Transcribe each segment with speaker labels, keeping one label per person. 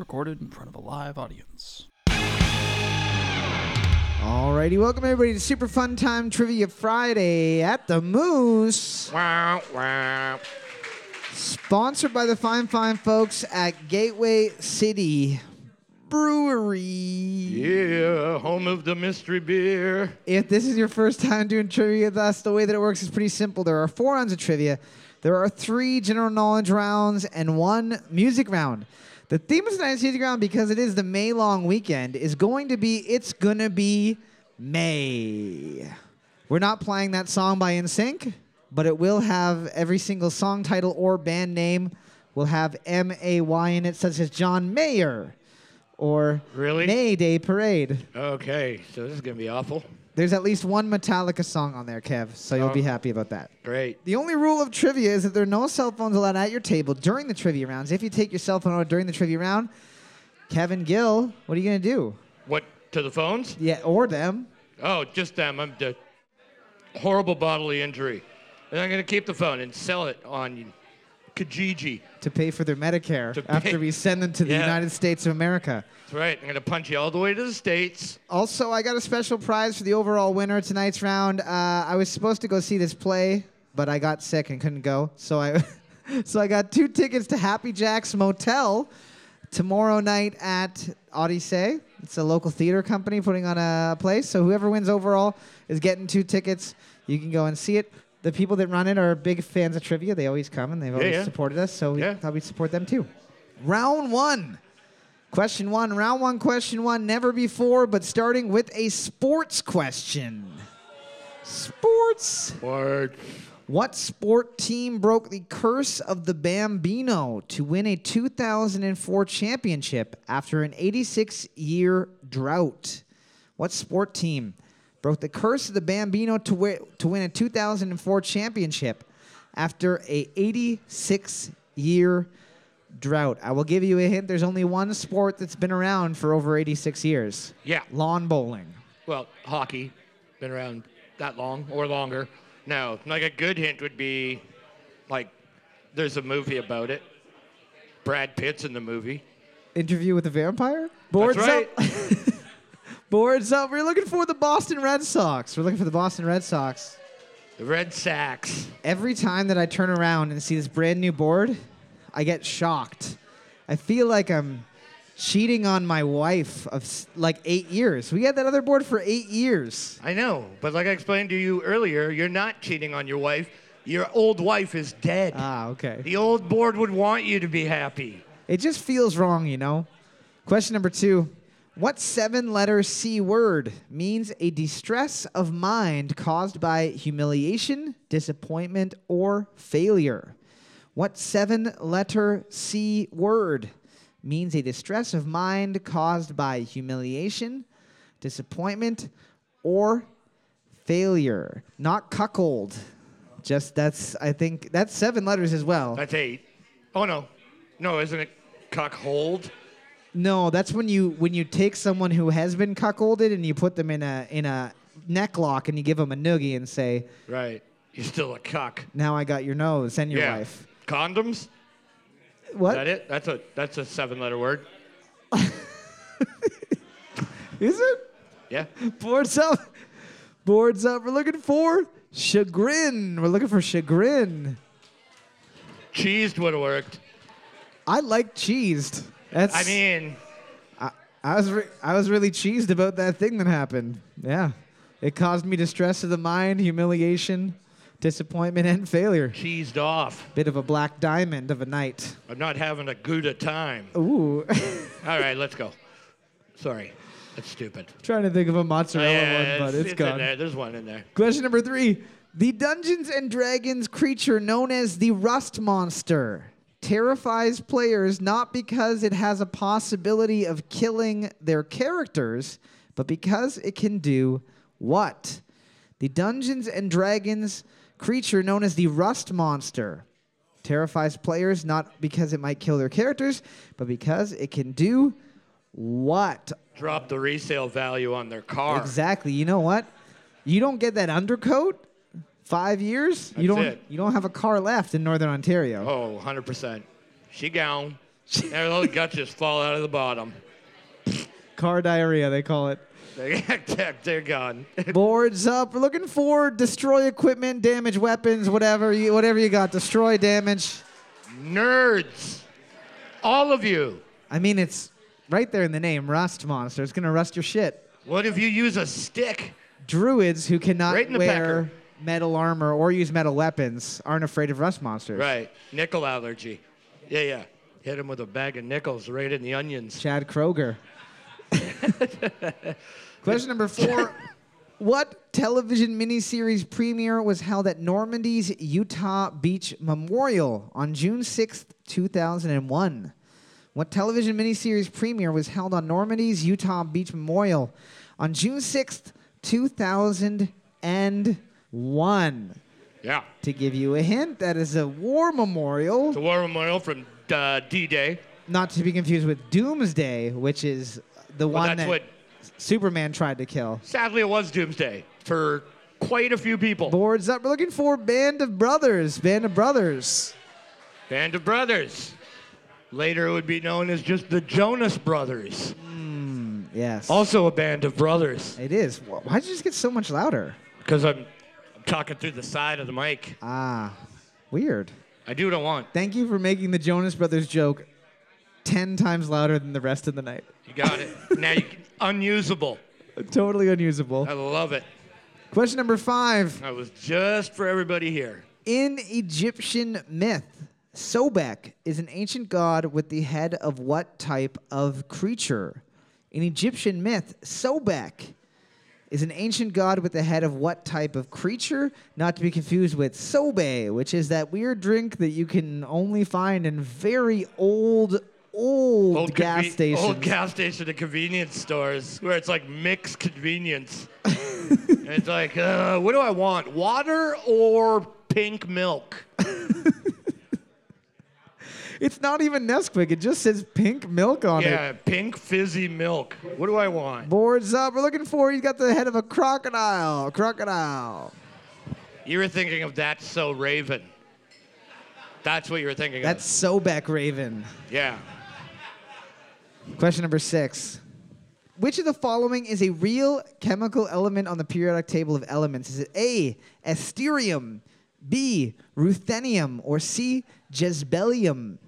Speaker 1: recorded in front of a live audience.
Speaker 2: Alrighty, welcome everybody to Super Fun Time Trivia Friday at the Moose.
Speaker 3: Wow, wow.
Speaker 2: Sponsored by the fine, fine folks at Gateway City Brewery.
Speaker 3: Yeah, home of the mystery beer.
Speaker 2: If this is your first time doing trivia with us, the way that it works is pretty simple. There are four rounds of trivia, there are three general knowledge rounds, and one music round. The theme of tonight's music round, because it is the May long weekend, is going to be It's Gonna Be May. We're not playing that song by NSYNC, but it will have every single song title or band name will have M A Y in it, such as John Mayer or
Speaker 3: Really?
Speaker 2: Mayday Parade.
Speaker 3: Okay, so this is gonna be awful.
Speaker 2: There's at least one Metallica song on there, Kev, so you'll
Speaker 3: Oh.
Speaker 2: be happy about that.
Speaker 3: Great.
Speaker 2: The only rule of trivia is that there are no cell phones allowed at your table during the trivia rounds. If you take your cell phone out during the trivia round, Kevin Gill, what are you going to do?
Speaker 3: What to the phones?
Speaker 2: Yeah, or them.
Speaker 3: Oh, just them. I'm the horrible bodily injury, and I'm gonna keep the phone and sell it on Kijiji.
Speaker 2: To pay for their Medicare
Speaker 3: To
Speaker 2: after
Speaker 3: pay-
Speaker 2: we send them to the
Speaker 3: Yeah.
Speaker 2: United States of America.
Speaker 3: That's right. I'm gonna punch you all the way to the states.
Speaker 2: Also, I got a special prize for the overall winner of tonight's round. Uh, I was supposed to go see this play, but I got sick and couldn't go. So I, so I got two tickets to Happy Jack's Motel tomorrow night at Odyssey. It's a local theater company putting on a play. So whoever wins overall is getting two tickets. You can go and see it. The people that run it are big fans of trivia. They always come and they've always
Speaker 3: yeah.
Speaker 2: supported us. So we
Speaker 3: Yeah.
Speaker 2: thought we'd support them too. Round one. Question one, round one, question one, never before, but starting with a sports question. Sports.
Speaker 3: Sports.
Speaker 2: What sport team broke the curse of the Bambino to win a 2004 championship after an 86 year drought? What sport team broke the curse of the Bambino to, wi- to win a 2004 championship after a 86 year drought? I will give you a hint. There's only one sport that's been around for over 86 years.
Speaker 3: yeah.
Speaker 2: Lawn bowling.
Speaker 3: Well, hockey, been around that long or longer. No, like a good hint would be, like, there's a movie about it. Brad Pitt's in the movie.
Speaker 2: Interview with the Vampire? Boards
Speaker 3: right.
Speaker 2: up. Boards up. We're looking for the Boston Red Sox. We're looking for the Boston Red Sox.
Speaker 3: The Red Sox.
Speaker 2: Every time that I turn around and see this brand new board, I get shocked. I feel like I'm cheating on my wife of like eight years. We had that other board for eight years.
Speaker 3: I know, but like I explained to you earlier, you're not cheating on your wife. Your old wife is dead.
Speaker 2: Ah, okay.
Speaker 3: the old board would want you to be happy.
Speaker 2: It just feels wrong, you know? Question number two What seven letter C word means a distress of mind caused by humiliation, disappointment, or failure? What seven letter C word means a distress of mind caused by humiliation, disappointment, or failure? Not cuckold. Just that's, I think, that's seven letters as well.
Speaker 3: That's eight. Oh no, no, isn't it cuckold?
Speaker 2: No, that's when you when you take someone who has been cuckolded and you put them in a in a neck lock and you give them a noogie and say,
Speaker 3: Right. You're still a cuck.
Speaker 2: "Now I got your nose and your
Speaker 3: yeah.
Speaker 2: wife."
Speaker 3: Condoms?
Speaker 2: What
Speaker 3: Is that it? That's a that's a seven-letter word.
Speaker 2: is it?
Speaker 3: Yeah.
Speaker 2: Boards up, boards up. We're looking for chagrin. We're looking for chagrin.
Speaker 3: Cheesed would have worked.
Speaker 2: I like cheesed. That's.
Speaker 3: I mean,
Speaker 2: I, I was re- I was really cheesed about that thing that happened. Yeah, it caused me distress of the mind, humiliation, disappointment, and failure.
Speaker 3: cheesed off.
Speaker 2: Bit of a black diamond of a night.
Speaker 3: I'm not having a good time.
Speaker 2: Ooh.
Speaker 3: All right, let's go. Sorry, that's stupid.
Speaker 2: Trying to think of a mozzarella
Speaker 3: Yeah,
Speaker 2: one, but it's,
Speaker 3: in
Speaker 2: gone.
Speaker 3: there. There's one in there.
Speaker 2: Question number three. The Dungeons and Dragons creature known as the Rust Monster terrifies players not because it has a possibility of killing their characters, but because it can do what? The Dungeons and Dragons creature known as the Rust Monster terrifies players not because it might kill their characters, but because it can do what?
Speaker 3: Drop the resale value on their car.
Speaker 2: Exactly. You know what? You don't get that undercoat. Five years. you
Speaker 3: That's
Speaker 2: don't.
Speaker 3: it.
Speaker 2: You don't have a car left in Northern Ontario.
Speaker 3: Oh, 100%. She gone. And those guts just fall out of the bottom.
Speaker 2: Car diarrhea, they call it.
Speaker 3: They're, gone.
Speaker 2: Boards up. We're looking for destroy equipment, damage weapons, whatever you, whatever you got. Destroy, damage.
Speaker 3: Nerds. All of you.
Speaker 2: I mean, it's right there in the name, Rust Monster. It's gonna rust your shit.
Speaker 3: What if you use a stick?
Speaker 2: Druids who cannot
Speaker 3: Right the
Speaker 2: wear. Metal armor or use metal weapons aren't afraid of rust monsters.
Speaker 3: Right. Nickel allergy. Yeah, yeah. Hit him with a bag of nickels right in the onions.
Speaker 2: Chad Kroeger. Question number four. What television miniseries premiere was held at Normandy's Utah Beach Memorial on June 6th, 2001? What television miniseries premiere was held on Normandy's Utah Beach Memorial on June 6th, 2001?
Speaker 3: Yeah.
Speaker 2: To give you a hint, that is a war memorial,
Speaker 3: The war memorial from uh, D-Day.
Speaker 2: not to be confused with Doomsday, which is the
Speaker 3: Well,
Speaker 2: one
Speaker 3: that's
Speaker 2: that
Speaker 3: what.
Speaker 2: Superman tried to kill.
Speaker 3: Sadly, it was Doomsday for quite a few people.
Speaker 2: Boards up. We're looking for Band of Brothers. Band of Brothers.
Speaker 3: Band of Brothers. Later, it would be known as just the Jonas Brothers.
Speaker 2: Yes.
Speaker 3: Also, a band of brothers.
Speaker 2: it is. Why did you just get so much louder?
Speaker 3: Because I'm talking through the side of the mic.
Speaker 2: Ah, weird.
Speaker 3: I do what I want.
Speaker 2: Thank you for making the Jonas Brothers joke 10 times louder than the rest of the night.
Speaker 3: You got it. now you can, unusable.
Speaker 2: Totally unusable.
Speaker 3: I love it.
Speaker 2: Question number five.
Speaker 3: That was just for everybody here.
Speaker 2: In Egyptian myth, Sobek is an ancient god with the head of what type of creature? In Egyptian myth, Sobek is an ancient god with the head of what type of creature? Not to be confused with sobe, which is that weird drink that you can only find in very old, old, old gas
Speaker 3: conve-
Speaker 2: stations.
Speaker 3: Old gas station and convenience stores where it's like mixed convenience. it's like, uh, what do I want? Water or pink milk?
Speaker 2: it's not even Nesquik. It just says pink milk on it.
Speaker 3: Yeah, pink fizzy milk. What do I want?
Speaker 2: Boards up. We're looking for. He's got the head of a crocodile. Crocodile.
Speaker 3: You were thinking of That's So Raven. That's what you were thinking of.
Speaker 2: That's Sobek Raven.
Speaker 3: Yeah.
Speaker 2: Question number six. Which of the following is a real chemical element on the periodic table of elements? Is it A, estherium, B, ruthenium, or C, jezebelium?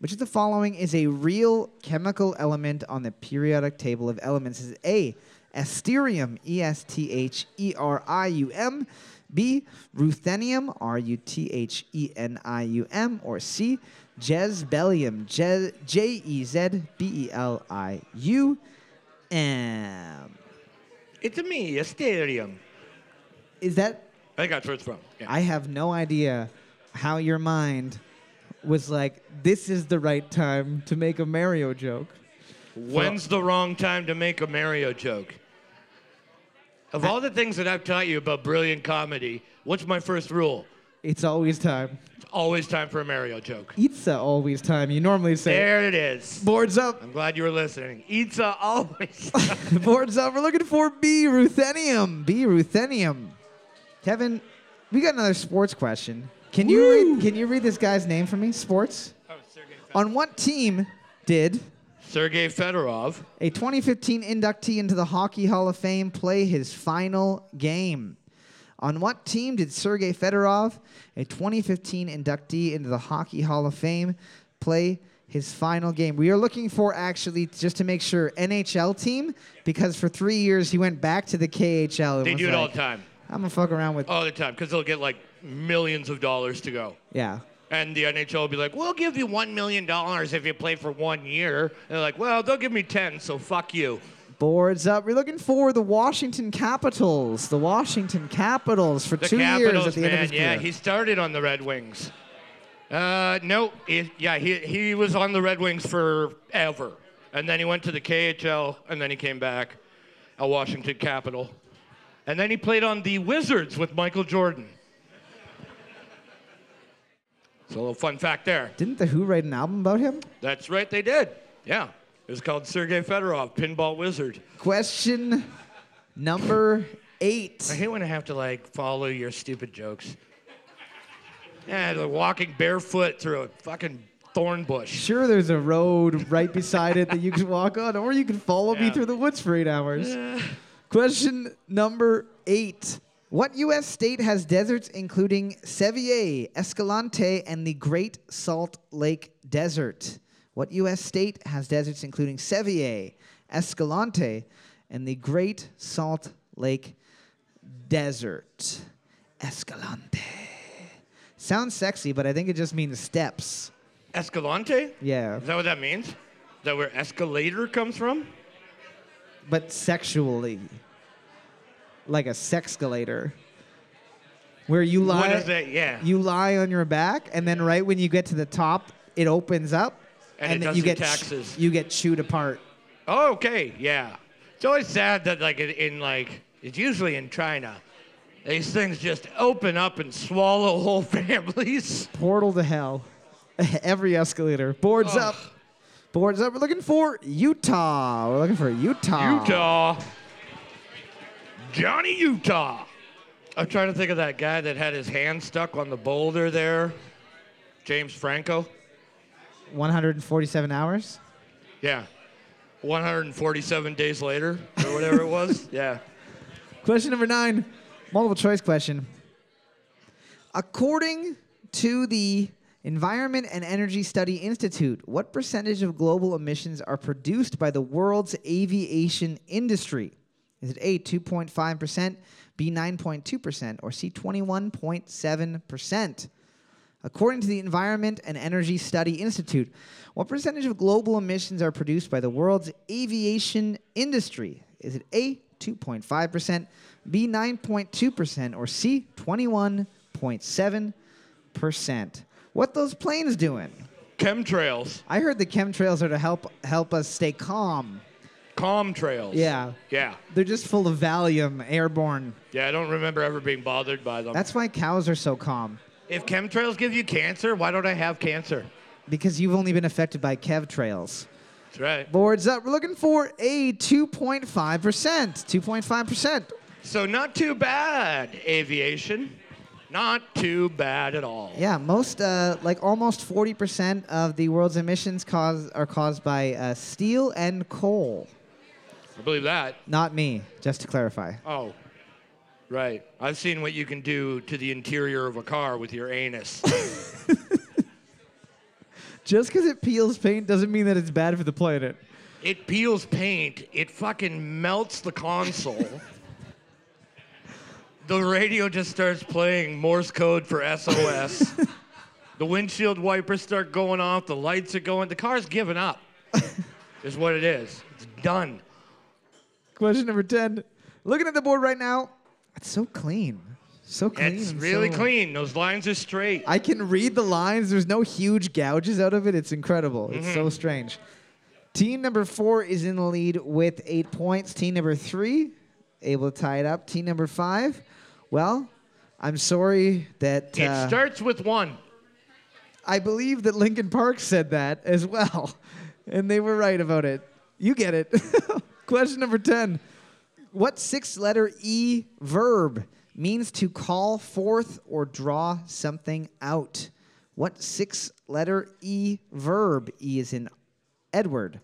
Speaker 2: Which of the following is a real chemical element on the periodic table of elements? Is A, estherium, E S T H E R I U M, B, ruthenium, R U T H E N I U M, or C, jezebelium, J E Z B E L I U M?
Speaker 3: It's a me, a stadium.
Speaker 2: Is that
Speaker 3: I think that's where it's from. Yeah.
Speaker 2: I have no idea how your mind was like, this is the right time to make a Mario joke.
Speaker 3: When's the wrong time to make a Mario joke? Of all the things that I've taught you about brilliant comedy, what's my first rule?
Speaker 2: It's always time.
Speaker 3: It's always time for a Mario joke.
Speaker 2: It's a always time. You normally say,
Speaker 3: There it is.
Speaker 2: boards up,
Speaker 3: I'm glad you were listening. Itza always.
Speaker 2: boards up. We're looking for B, ruthenium. B, ruthenium. Kevin, we got another sports question. Can you read, can you read this guy's name for me? Sports. Oh, Sergei. On what team did
Speaker 3: Sergei Fedorov.
Speaker 2: a 2015 inductee into the Hockey Hall of Fame play his final game? On what team did Sergei Fedorov, a 2015 inductee into the Hockey Hall of Fame, play his final game? We are looking for actually just to make sure NHL team because for three years he went back to the KHL. and
Speaker 3: They
Speaker 2: was
Speaker 3: do it all
Speaker 2: like,
Speaker 3: the time.
Speaker 2: I'm gonna fuck around with
Speaker 3: All the time. Because they'll get like millions of dollars to go.
Speaker 2: yeah.
Speaker 3: And the NHL will be like, we'll give you $1 million if you play for one year. And they're like, well, they'll give me 10, so fuck you.
Speaker 2: Boards up. We're looking for the Washington Capitals. The Washington Capitals for
Speaker 3: The
Speaker 2: two years at the end of
Speaker 3: man.
Speaker 2: his
Speaker 3: Yeah,
Speaker 2: career.
Speaker 3: he started on the Red Wings. Uh, no, he, yeah, he, he was on the Red Wings forever. And then he went to the KHL, and then he came back, a Washington Capital. And then he played on the Wizards with Michael Jordan. So a little fun fact there.
Speaker 2: Didn't the Who write an album about him?
Speaker 3: That's right, they did. Yeah. It was called Sergei Fedorov, Pinball Wizard.
Speaker 2: Question number eight.
Speaker 3: I hate when I have to like follow your stupid jokes. Yeah, like walking barefoot through a fucking thorn bush.
Speaker 2: Sure, there's a road right beside it that you can walk on, or you can follow me through the woods for eight hours. Question number eight. What U.S. state has deserts including Sevier, Escalante, and the Great Salt Lake Desert? What U.S. state has deserts including Sevier, Escalante, and the Great Salt Lake Desert? Escalante. Sounds sexy, but I think it just means steps.
Speaker 3: Escalante?
Speaker 2: Yeah.
Speaker 3: Is that what that means? Is that where escalator comes from?
Speaker 2: but sexually, like a sexcalator, where you lie.
Speaker 3: What is that? Yeah.
Speaker 2: You lie on your back, and then right when you get to the top, it opens up,
Speaker 3: And it
Speaker 2: then you get
Speaker 3: taxes.
Speaker 2: you get chewed apart.
Speaker 3: Oh, okay, yeah. It's always sad that like in, in like it's usually in China, these things just open up and swallow whole families.
Speaker 2: Portal to hell. Every escalator. Boards
Speaker 3: Ugh.
Speaker 2: up. Boards up. We're looking for Utah. We're looking for Utah.
Speaker 3: Utah. Johnny Utah. I'm trying to think of that guy that had his hand stuck on the boulder there. James Franco.
Speaker 2: 147 hours.
Speaker 3: Yeah. 147 days later, or whatever it was. Yeah.
Speaker 2: Question number nine, multiple choice question. According to the Environment and Energy Study Institute, what percentage of global emissions are produced by the world's aviation industry? Is it A, 2.5%, B, 9.2%, or C, 21.7%? According to the Environment and Energy Study Institute, what percentage of global emissions are produced by the world's aviation industry? Is it A, 2.5%, B, 9.2%, or C, 21.7%? What those planes doing?
Speaker 3: Chemtrails.
Speaker 2: I heard the chemtrails are to help help us stay calm.
Speaker 3: Calm trails.
Speaker 2: Yeah.
Speaker 3: Yeah.
Speaker 2: They're just full of Valium, airborne.
Speaker 3: Yeah, I don't remember ever being bothered by them.
Speaker 2: That's why cows are so calm.
Speaker 3: if chemtrails give you cancer, why don't I have cancer?
Speaker 2: Because you've only been affected by chemtrails.
Speaker 3: That's right.
Speaker 2: Boards up. We're looking for a 2.5%. 2.5%.
Speaker 3: So not too bad, aviation. Not too bad at all.
Speaker 2: Yeah, most, uh, like almost 40% of the world's emissions cause, are caused by uh, steel and coal.
Speaker 3: I believe that.
Speaker 2: Not me, just to clarify.
Speaker 3: Oh, right. I've seen what you can do to the interior of a car with your anus.
Speaker 2: Just because it peels paint doesn't mean that it's bad for the planet.
Speaker 3: it peels paint. It fucking melts the console. the radio just starts playing Morse code for SOS. the windshield wipers start going off. The lights are going. The car's giving up. is what it is. It's done.
Speaker 2: Question number 10. Looking at the board right now, it's so clean. So clean.
Speaker 3: It's really
Speaker 2: so-
Speaker 3: clean. Those lines are straight.
Speaker 2: I can read the lines. There's no huge gouges out of it. It's incredible. It's so strange. Team number four is in the lead with eight points. Team number three, able to tie it up. Team number five, well, I'm sorry that
Speaker 3: It
Speaker 2: uh,
Speaker 3: starts with one.
Speaker 2: I believe that Lincoln Park said that as well, and they were right about it. You get it. Question number 10. What six letter E verb means to call forth or draw something out? What six letter E verb, E is in Edward,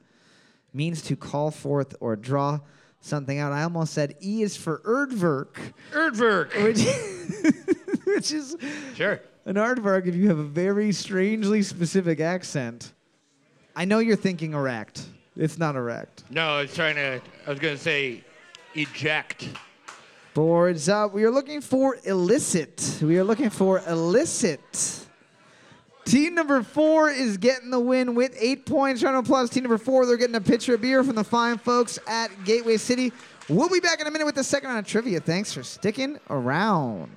Speaker 2: means to call forth or draw something out? I almost said E is for Erdverk,
Speaker 3: Erdverk.
Speaker 2: which, which is
Speaker 3: Sure.
Speaker 2: an aardvark if you have a very strangely specific accent. I know you're thinking erect. It's not erect.
Speaker 3: No, I was trying to. I was gonna say, eject.
Speaker 2: Boards up. We are looking for elicit. We are looking for elicit. Team number four is getting the win with eight points. Round of applause. Team number four, they're getting a pitcher of beer from the fine folks at Gateway City. We'll be back in a minute with the second round of trivia. Thanks for sticking around.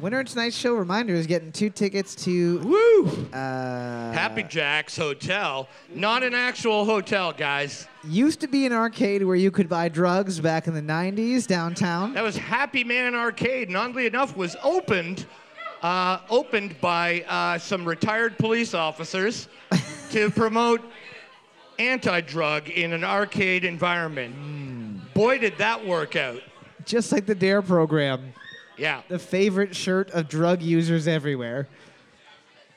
Speaker 2: Winner of tonight's show reminder is getting two tickets to
Speaker 3: Woo!
Speaker 2: uh,
Speaker 3: Happy Jack's Hotel, not an actual hotel, guys.
Speaker 2: used to be an arcade where you could buy drugs back in the 90s downtown.
Speaker 3: That was Happy Man Arcade, and oddly enough, was opened, uh, opened by uh, some retired police officers to promote anti-drug in an arcade environment. Boy, did that work out!
Speaker 2: Just like the DARE program,
Speaker 3: Yeah.
Speaker 2: the favorite shirt of drug users everywhere.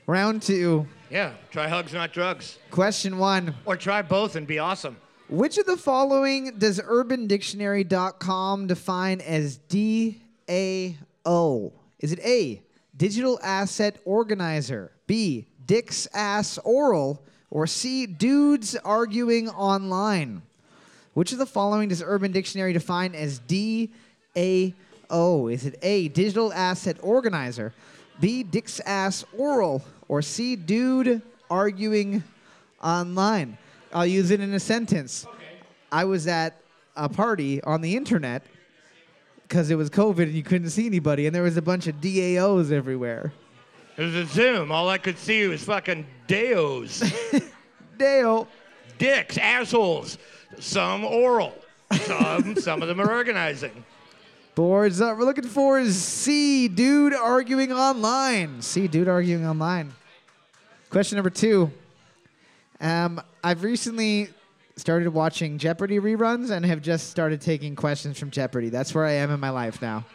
Speaker 2: Round two.
Speaker 3: Yeah, try hugs, not drugs.
Speaker 2: Question one.
Speaker 3: Or try both and be awesome.
Speaker 2: Which of the following does UrbanDictionary.com define as DAO? Is it A, digital asset organizer, B, dick's ass oral, or C, dudes arguing online? Which of the following does Urban Dictionary define as DAO? Oh, is it A, digital asset organizer, B, dick's ass oral, or C, dude arguing online? I'll use it in a sentence. I was at a party on the internet because it was COVID and you couldn't see anybody, and there was a bunch of DAOs everywhere.
Speaker 3: It was a Zoom. All I could see was fucking deos.
Speaker 2: Dao.
Speaker 3: Dicks, assholes. Some oral. Some some of them are organizing.
Speaker 2: Boards up. We're looking for C, dude arguing online. C, dude arguing online. Question number two. Um, I've recently started watching Jeopardy reruns and have just started taking questions from Jeopardy. That's where I am in my life now.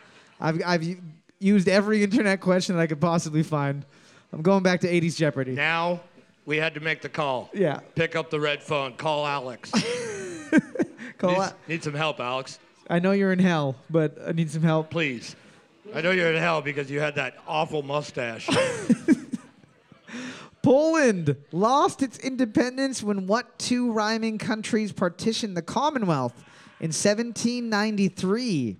Speaker 2: I've, I've used every internet question that I could possibly find. I'm going back to 80s Jeopardy.
Speaker 3: Now we had to make the call.
Speaker 2: Yeah.
Speaker 3: Pick up the red phone. Call Alex.
Speaker 2: Call
Speaker 3: need, need some help, Alex.
Speaker 2: I know you're in hell, but I need some help.
Speaker 3: Please. I know you're in hell because you had that awful mustache.
Speaker 2: Poland lost its independence when what two rhyming countries partitioned the Commonwealth in 1793?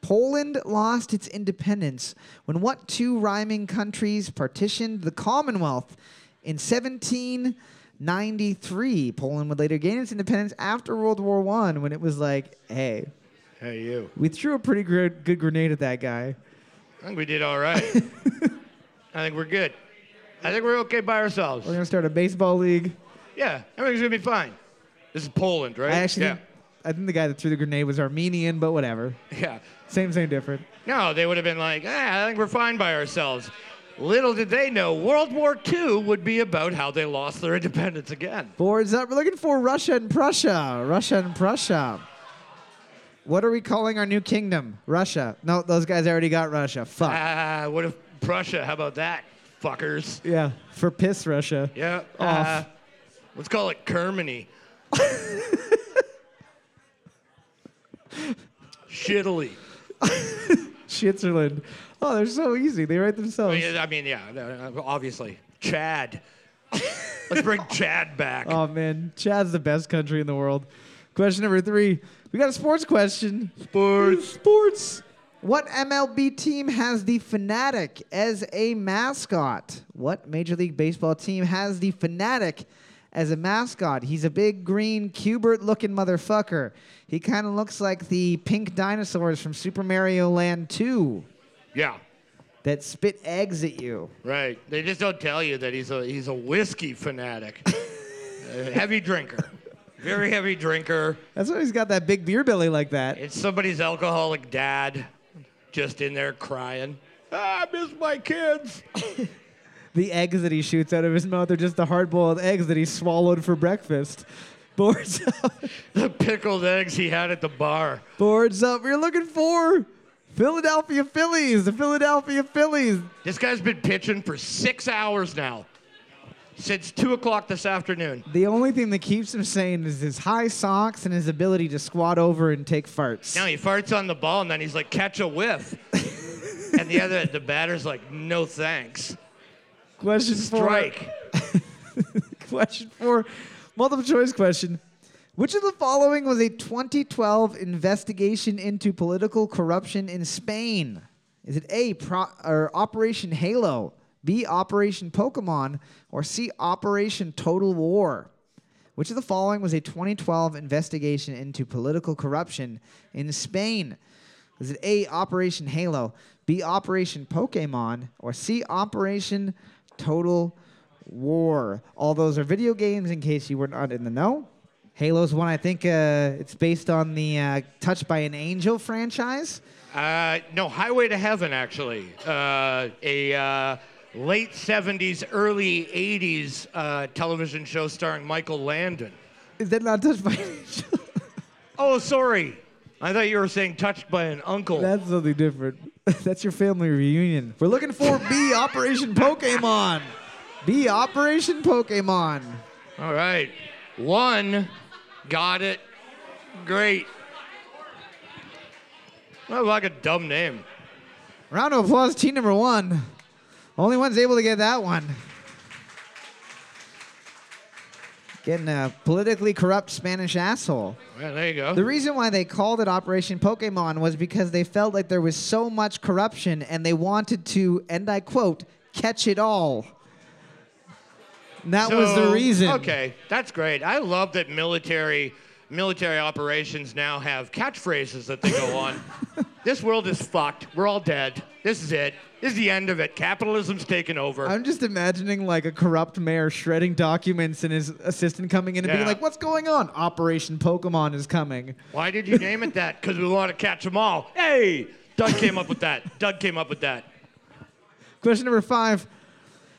Speaker 2: Poland lost its independence when what two rhyming countries partitioned the Commonwealth in 1793? Poland would later gain its independence after World War One when it was like, hey,
Speaker 3: hey, you.
Speaker 2: we threw a pretty good, good grenade at that guy.
Speaker 3: I think we did all right. I think we're good. I think we're okay by ourselves.
Speaker 2: We're gonna start a baseball league.
Speaker 3: Yeah, everything's gonna be fine. This is Poland, right?
Speaker 2: I actually,
Speaker 3: yeah.
Speaker 2: think, I think the guy that threw the grenade was Armenian, but whatever.
Speaker 3: Yeah.
Speaker 2: Same, same, different.
Speaker 3: No, they would have been like, ah, I think we're fine by ourselves. Little did they know, World War II would be about how they lost their independence again.
Speaker 2: Boards up. We're looking for Russia and Prussia. Russia and Prussia. What are we calling our new kingdom? Russia. No, those guys already got Russia. Fuck.
Speaker 3: Ah, what if Prussia? How about that, fuckers?
Speaker 2: yeah, for piss Russia.
Speaker 3: Yeah.
Speaker 2: Off.
Speaker 3: Uh, let's call it Germany. Shittily.
Speaker 2: Switzerland. Oh, they're so easy. They write themselves.
Speaker 3: I mean, yeah, obviously. Chad. Let's bring Chad back.
Speaker 2: Oh man, Chad's the best country in the world. Question number three. We got a sports question.
Speaker 3: Sports.
Speaker 2: Sports. What MLB team has the Phanatic as a mascot? What Major League Baseball team has the Phanatic as a mascot? He's a big green Cubert looking motherfucker. He kind of looks like the pink dinosaurs from Super Mario Land 2
Speaker 3: Yeah.
Speaker 2: that spit eggs at you.
Speaker 3: Right. They just don't tell you that he's a he's a whiskey fanatic, a heavy drinker, very heavy drinker.
Speaker 2: That's why he's got that big beer belly like that.
Speaker 3: It's somebody's alcoholic dad, just in there crying. Ah, I miss my kids.
Speaker 2: The eggs that he shoots out of his mouth are just the hard boiled eggs that he swallowed for breakfast. Boards up.
Speaker 3: The pickled eggs he had at the bar.
Speaker 2: Boards up. We're looking for Philadelphia Phillies. The Philadelphia Phillies.
Speaker 3: This guy's been pitching for six hours now, since two o'clock this afternoon.
Speaker 2: The only thing that keeps him sane is his high socks and his ability to squat over and take farts.
Speaker 3: Now he farts on the ball and then he's like, catch a whiff. and the other, the batter's like, no thanks.
Speaker 2: Question four.
Speaker 3: Strike.
Speaker 2: Question four. Multiple choice question. Which of the following was a 2012 investigation into political corruption in Spain? Is it A, Pro- or Operation Halo, B, Operation Pokemon, or C, Operation Total War? Which of the following was a 2012 investigation into political corruption in Spain? Is it A, Operation Halo, B, Operation Pokemon, or C, Operation Total War? All those are video games in case you were not in the know. Halo's one, I think uh, it's based on the uh, Touched by an Angel franchise.
Speaker 3: Uh, no, Highway to Heaven, actually. Uh, a uh, late 70s, early 80s uh, television show starring Michael Landon.
Speaker 2: Is that not Touched by an Angel?
Speaker 3: Oh, sorry. I thought you were saying touched by an uncle.
Speaker 2: That's something different. That's your family reunion. We're looking for B, Operation Pokemon. B. Operation Pokemon.
Speaker 3: All right. One. Got it. Great. That like a dumb name.
Speaker 2: Round of applause, team number one. Only one's able to get that one. Getting a politically corrupt Spanish asshole.
Speaker 3: Yeah, there you go.
Speaker 2: The reason why they called it Operation Pokemon was because they felt like there was so much corruption and they wanted to, and I quote, catch it all. And that was the reason.
Speaker 3: Okay, that's great. I love that military military operations now have catchphrases that they go on. this world is fucked. We're all dead. This is it. This is the end of it. Capitalism's taken over.
Speaker 2: I'm just imagining like a corrupt mayor shredding documents and his assistant coming in and being like, "What's going on? Operation Pokemon is coming."
Speaker 3: Why did you name it that? Because we want to catch them all. Hey, Doug came up with that. Doug came up with that.
Speaker 2: Question number five: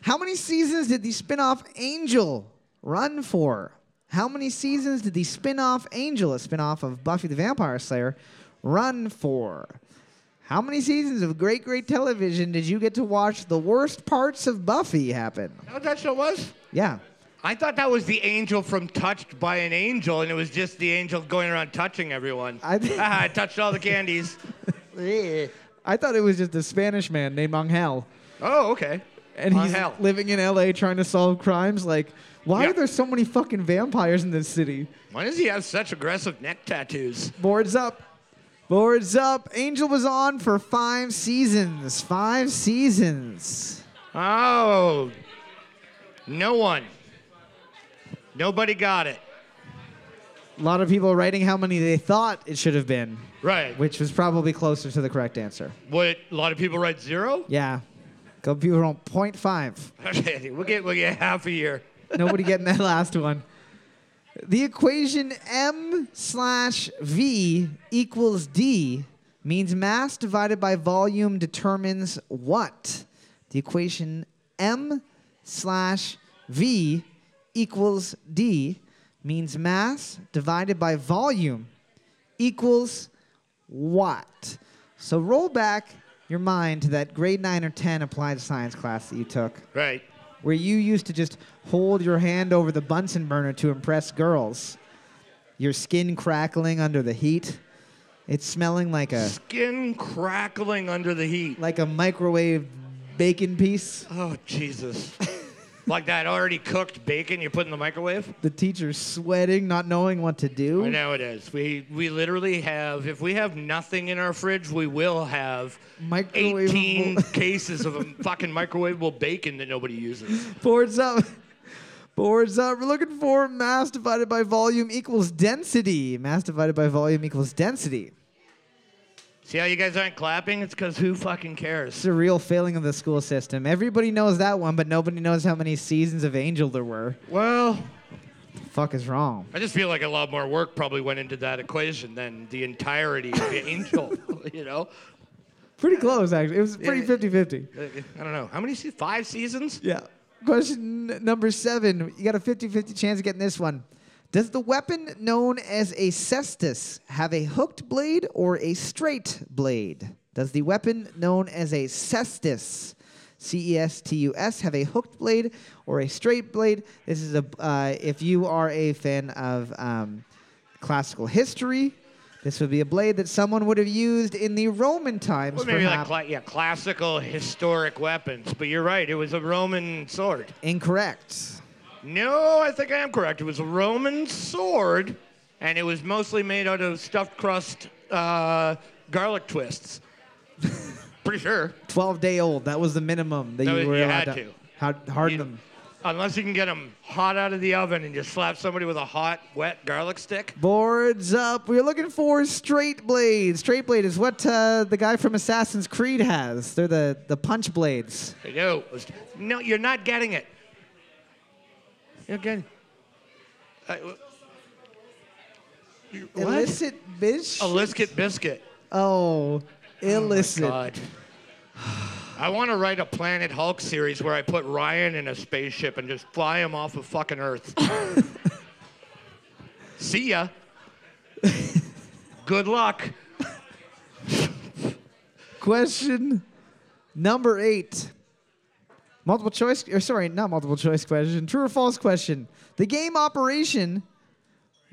Speaker 2: How many seasons did the spin-off Angel run for? How many seasons did the spin-off Angel, a spin-off of Buffy the Vampire Slayer, run for? How many seasons of great, great television did you get to watch the worst parts of Buffy happen?
Speaker 3: Know what that show was?
Speaker 2: Yeah.
Speaker 3: I thought that was the angel from Touched by an Angel, and it was just the angel going around touching everyone.
Speaker 2: I
Speaker 3: ah, I touched all the candies.
Speaker 2: I thought it was just a Spanish man named Angel.
Speaker 3: oh, okay.
Speaker 2: and he's
Speaker 3: Angel.
Speaker 2: living in LA trying to solve crimes. Like, why
Speaker 3: Yeah.
Speaker 2: are there so many fucking vampires in this city?
Speaker 3: Why does he have such aggressive neck tattoos?
Speaker 2: Boards up. Boards up. Angel was on for five seasons. Five seasons.
Speaker 3: Oh, no one. Nobody got it.
Speaker 2: A lot of people writing how many they thought it should have been,
Speaker 3: Right.
Speaker 2: which was probably closer to the correct answer.
Speaker 3: What? A lot of people write zero.
Speaker 2: Yeah. A couple people wrote 0.5.
Speaker 3: Okay, we'll get we'll get half a year.
Speaker 2: Nobody getting that last one. The equation m slash v equals d means mass divided by volume determines what? The equation m slash v equals d means mass divided by volume equals what? So roll back your mind to that grade 9 or 10 applied science class that you took
Speaker 3: Right.
Speaker 2: Where you used to just hold your hand over the Bunsen burner to impress girls. Your skin crackling under the heat. It's smelling like a
Speaker 3: Skin crackling under the heat.
Speaker 2: like a microwave bacon piece.
Speaker 3: Oh Jesus. like that already cooked bacon you put in the microwave.
Speaker 2: The teacher's sweating, not knowing what to do.
Speaker 3: I know it is. We we literally have if we have nothing in our fridge, we will have
Speaker 2: Microwavable-
Speaker 3: 18 cases of a fucking microwavable bacon that nobody uses.
Speaker 2: Boards up. Boards up. We're looking for mass divided by volume equals density. Mass divided by volume equals density.
Speaker 3: See how you guys aren't clapping? It's because who fucking cares?
Speaker 2: It's a real failing of the school system. Everybody knows that one, but nobody knows how many seasons of Angel there were.
Speaker 3: Well, the
Speaker 2: fuck is wrong?
Speaker 3: I just feel like a lot more work probably went into that equation than the entirety of angel. You know,
Speaker 2: Pretty close, actually. It was pretty
Speaker 3: Yeah.
Speaker 2: 50 50.
Speaker 3: Uh, I don't know how many se- five seasons.
Speaker 2: Yeah. Question number seven. You got a 50 50 chance of getting this one. Does the weapon known as a cestus have a hooked blade or a straight blade? Does the weapon known as a cestus, C E S T U S, have a hooked blade or a straight blade? This is a, uh, if you are a fan of um, classical history, this would be a blade that someone would have used in the Roman times.
Speaker 3: Well, maybe like
Speaker 2: perhaps.
Speaker 3: cla- yeah, classical historic weapons. But you're right. It was a Roman sword.
Speaker 2: Incorrect.
Speaker 3: No, I think I am correct. It was a Roman sword, and it was mostly made out of stuffed crust uh, garlic twists. Pretty sure.
Speaker 2: 12 day old. That was the minimum that
Speaker 3: That
Speaker 2: you
Speaker 3: was-
Speaker 2: were
Speaker 3: you
Speaker 2: allowed
Speaker 3: had
Speaker 2: to,
Speaker 3: to.
Speaker 2: Hard, harden
Speaker 3: You-
Speaker 2: them.
Speaker 3: Unless you can get them hot out of the oven and just slap somebody with a hot, wet garlic stick.
Speaker 2: Boards up. We're looking for straight blade. Straight blade is what uh, the guy from Assassin's Creed has. They're the, the punch blades.
Speaker 3: I know. No, you're not getting it. You're. Uh, what?
Speaker 2: Illicit bitch.
Speaker 3: Illicit biscuit.
Speaker 2: oh, illicit.
Speaker 3: Oh my God. I want to write a Planet Hulk series where I put Ryan in a spaceship and just fly him off of fucking Earth. See ya. Good luck.
Speaker 2: Question number eight. Multiple choice, or sorry, not multiple choice question. True or false question. The game Operation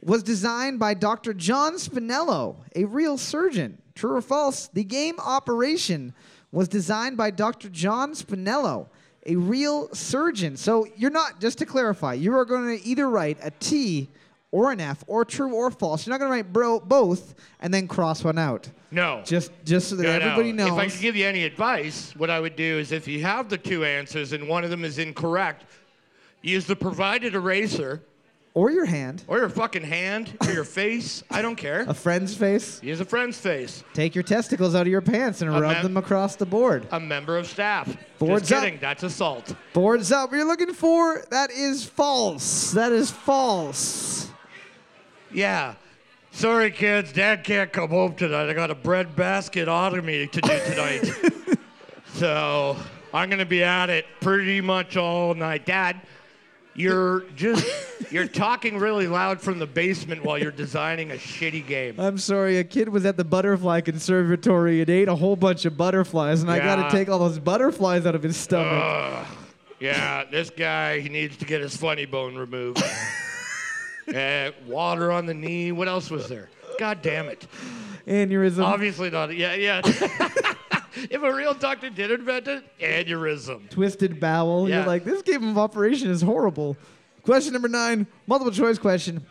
Speaker 2: was designed by Dr. John Spinello, a real surgeon. True or false? The game Operation was designed by Dr. John Spinello, a real surgeon. So you're not, just to clarify, you are going to either write a T or an F, or true or false. You're not going to write bro- both and then cross one out.
Speaker 3: No.
Speaker 2: Just, just so that
Speaker 3: No, no.
Speaker 2: everybody knows.
Speaker 3: If I could give you any advice, what I would do is if you have the two answers and one of them is incorrect, use the provided eraser
Speaker 2: or your hand,
Speaker 3: or your fucking hand or your face. I don't care.
Speaker 2: a friend's face.
Speaker 3: Use a friend's face.
Speaker 2: Take your testicles out of your pants and
Speaker 3: A
Speaker 2: rub
Speaker 3: mem-
Speaker 2: them across the board.
Speaker 3: A member of staff.
Speaker 2: Boards
Speaker 3: Just
Speaker 2: up.
Speaker 3: kidding. That's assault.
Speaker 2: Boards up. You're looking for that is false. That is false.
Speaker 3: Yeah. Sorry, kids. Dad can't come home tonight. I got a bread basket me to do tonight. so I'm going to be at it pretty much all night. Dad, you're just, you're talking really loud from the basement while you're designing a shitty game.
Speaker 2: I'm sorry. A kid was at the butterfly conservatory and ate a whole bunch of butterflies, and I got to take all those butterflies out of his stomach.
Speaker 3: Ugh. yeah, this guy, he needs to get his funny bone removed. uh, water on the knee. What else was there? God damn it.
Speaker 2: Aneurysm.
Speaker 3: Obviously not. Yeah, yeah. if a real doctor did invent it, aneurysm.
Speaker 2: Twisted bowel. You're like, this game of operation is horrible. Question number nine, multiple choice question.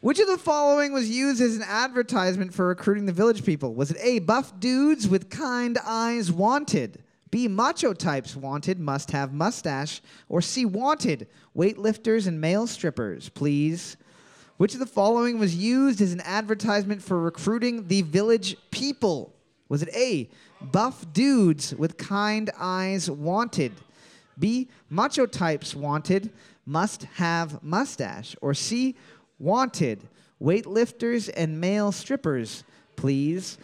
Speaker 2: Which of the following was used as an advertisement for recruiting the village people? Was it A, buff dudes with kind eyes wanted? B, macho types wanted, must have mustache? Or C, wanted, weightlifters and male strippers, please? Which of the following was used as an advertisement for recruiting the village people? Was it A, buff dudes with kind eyes wanted? B, macho types wanted, must have mustache? Or C, wanted, weightlifters and male strippers, please?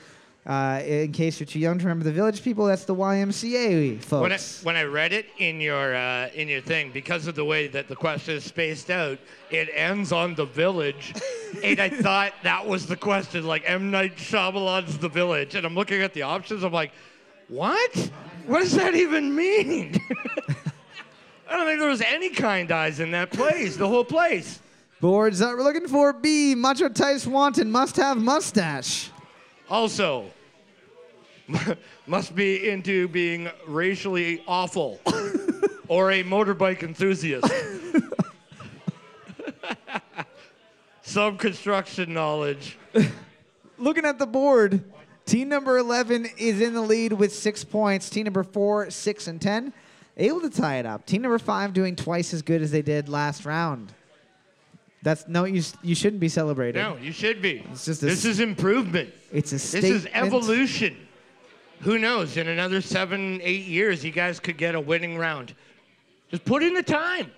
Speaker 2: Uh, in case you're too young to remember the village people, that's the YMCA folks.
Speaker 3: When I, when I read it in your uh, in your thing, because of the way that the question is spaced out, it ends on the village, and I thought that was the question, like M Night Shyamalan's The Village, and I'm looking at the options, I'm like, what? What does that even mean? I don't think there was any kind eyes in that place, the whole place.
Speaker 2: Boards that we're looking for B, macho types wanted, must have mustache.
Speaker 3: Also, must be into being racially awful or a motorbike enthusiast. Some construction knowledge.
Speaker 2: Looking at the board, team number 11 is in the lead with six points. Team number four, six, and 10, able to tie it up. Team number five doing twice as good as they did last round. That's no, you, you shouldn't be celebrating.
Speaker 3: No, you should be.
Speaker 2: It's just a
Speaker 3: this is improvement.
Speaker 2: It's a
Speaker 3: This is evolution. Who knows? In another seven, eight years, you guys could get a winning round. Just put in the time.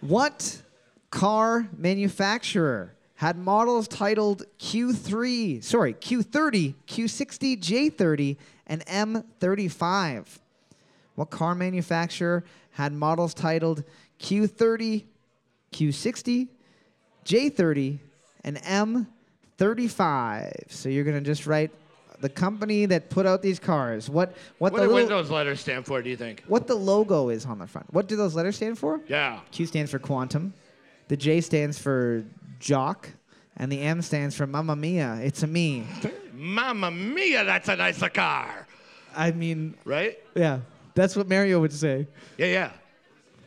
Speaker 2: What car manufacturer had models titled Q3, sorry, Q30, Q60, J30, and M35? What car manufacturer had models titled Q30, Q60, J30, and M35? So you're going to just write the company that put out these cars. What what,
Speaker 3: What
Speaker 2: the
Speaker 3: do
Speaker 2: little-
Speaker 3: those letters stand for, do you think?
Speaker 2: what the logo is on the front. What do those letters stand for?
Speaker 3: Yeah.
Speaker 2: Q stands for quantum. The J stands for jock. And the M stands for Mamma Mia. It's a me.
Speaker 3: Mamma mia, that's a nice car.
Speaker 2: I mean,
Speaker 3: Right?
Speaker 2: yeah, that's what Mario would say.
Speaker 3: Yeah, yeah.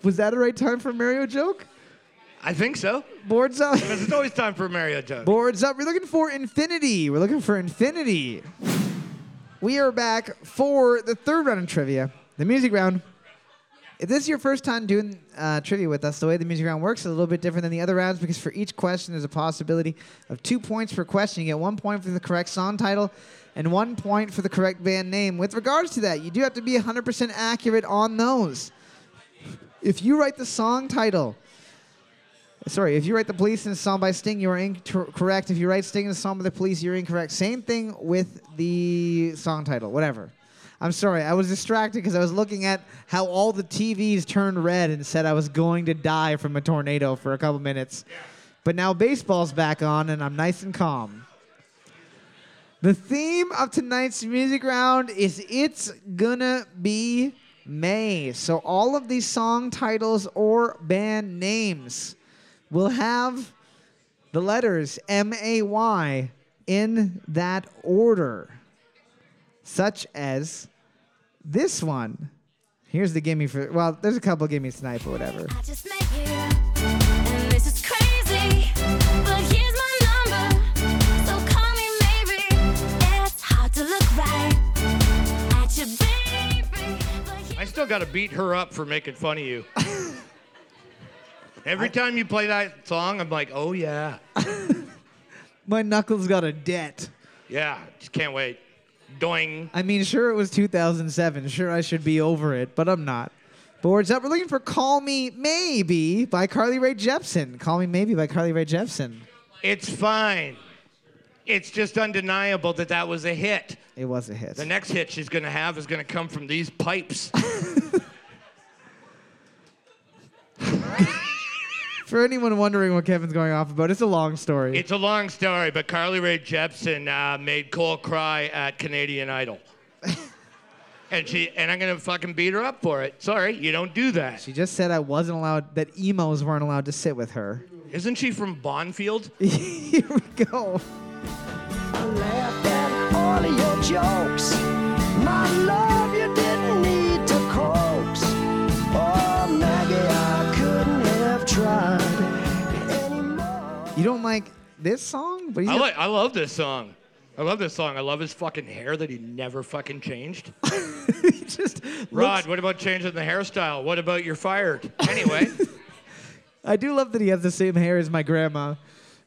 Speaker 2: Was that a right time for a Mario joke?
Speaker 3: I think so.
Speaker 2: Boards up.
Speaker 3: Because it's always time for a Mario joke.
Speaker 2: Boards up. We're looking for Infiniti. We're looking for Infiniti. We are back for the third round of trivia, the music round. If this is your first time doing uh, trivia with us, the way the music round works is a little bit different than the other rounds because for each question, there's a possibility of two points per question. You get one point for the correct song title and one point for the correct band name. With regards to that, you do have to be 100% accurate on those. If you write the song title, Sorry, if you write the police in a song by Sting, you are incorrect. If you write Sting in a song by the police, you're incorrect. Same thing with the song title, whatever. I'm sorry, I was distracted because I was looking at how all the TVs turned red and said I was going to die from a tornado for a couple minutes. But now baseball's back on and I'm nice and calm. The theme of tonight's music round is It's Gonna Be May. So all of these song titles or band names will have the letters M A Y in that order, such as this one. Here's the gimme for, well, there's a couple gimmies tonight, but whatever.
Speaker 4: I just met you, and this is crazy. But here's my number, so call me maybe. It's hard to look right at you, baby. But
Speaker 3: I still got to beat her up for making fun of you. Every time you play that song, I'm like, oh yeah,
Speaker 2: My knuckles got a debt.
Speaker 3: yeah, just can't wait. Doing.
Speaker 2: I mean, sure, it was 2007. Sure, I should be over it, but I'm not. Boards up. We're looking for Call Me Maybe by Carly Rae Jepsen. Call Me Maybe by Carly Rae Jepsen.
Speaker 3: It's fine. It's just undeniable that that was a hit.
Speaker 2: It was a hit.
Speaker 3: The next hit she's gonna have is gonna come from these pipes.
Speaker 2: For anyone wondering what Kevin's going off about, it's a long story.
Speaker 3: it's a long story, but Carly Rae Jepsen uh, made Cole cry at Canadian Idol. and she and I'm gonna fucking beat her up for it. Sorry, you don't do that.
Speaker 2: she just said I wasn't allowed, that emos weren't allowed to sit with her.
Speaker 3: Isn't she from Bonfield?
Speaker 2: Here we go.
Speaker 5: laughed at all of your jokes. My love, you didn't
Speaker 2: You don't like this song? But
Speaker 3: I like I love this song. I love this song. I love his fucking hair that he never fucking changed.
Speaker 2: he just
Speaker 3: Rod,
Speaker 2: looks-
Speaker 3: what about changing the hairstyle? What about you're fired? Anyway,
Speaker 2: I do love that he has the same hair as my grandma.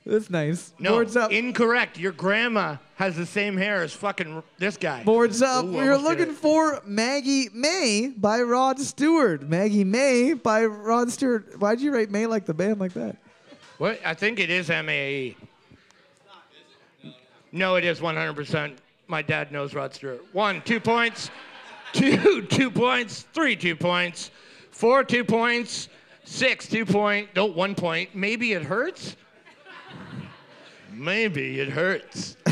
Speaker 2: That's nice.
Speaker 3: no,
Speaker 2: Boards up.
Speaker 3: incorrect. Your grandma has the same hair as fucking this guy.
Speaker 2: Boards up.
Speaker 3: Ooh,
Speaker 2: We're looking for Maggie May by Rod Stewart. Maggie May by Rod Stewart. Why'd you write May like the band like that?
Speaker 3: What? I think it is MAE. No, it is 100%. My dad knows Rod Stewart. One, two points. Two, two points. Three, two points. Four, two points. Six, two point. No, one point. Maybe it hurts. Maybe it hurts.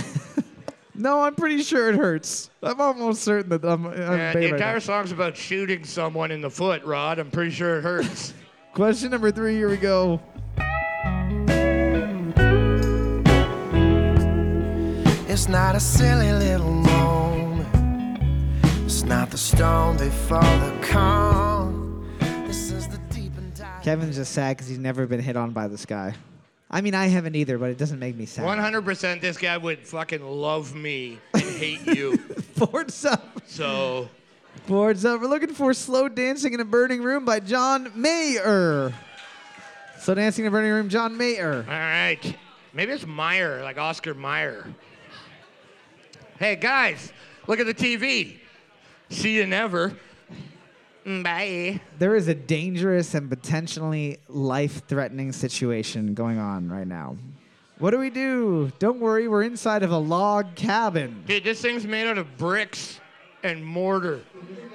Speaker 2: No, I'm pretty sure it hurts. I'm almost certain that I'm. I'm
Speaker 3: And
Speaker 2: Bay
Speaker 3: the
Speaker 2: right
Speaker 3: entire
Speaker 2: now.
Speaker 3: song's about shooting someone in the foot, Rod. I'm pretty sure it hurts.
Speaker 2: Question number three. Here we go.
Speaker 5: It's not a silly little moment. It's not the storm before the calm. This is the deep and dark.
Speaker 2: Kevin's just sad because he's never been hit on by this guy. I mean, I haven't either, but it doesn't make me sad.
Speaker 3: 100% this guy would fucking love me and hate you.
Speaker 2: Boards up.
Speaker 3: So,
Speaker 2: Boards up. We're looking for Slow Dancing in a Burning Room by John Mayer. Slow Dancing in a Burning Room, John Mayer.
Speaker 3: all right. Maybe it's Meyer, like Oscar Meyer. Hey, guys, look at the TV. See you never. Mm, bye.
Speaker 2: There is a dangerous and potentially life threatening situation going on right now. What do we do? Don't worry, we're inside of a log cabin.
Speaker 3: Dude, this thing's made out of bricks and mortar.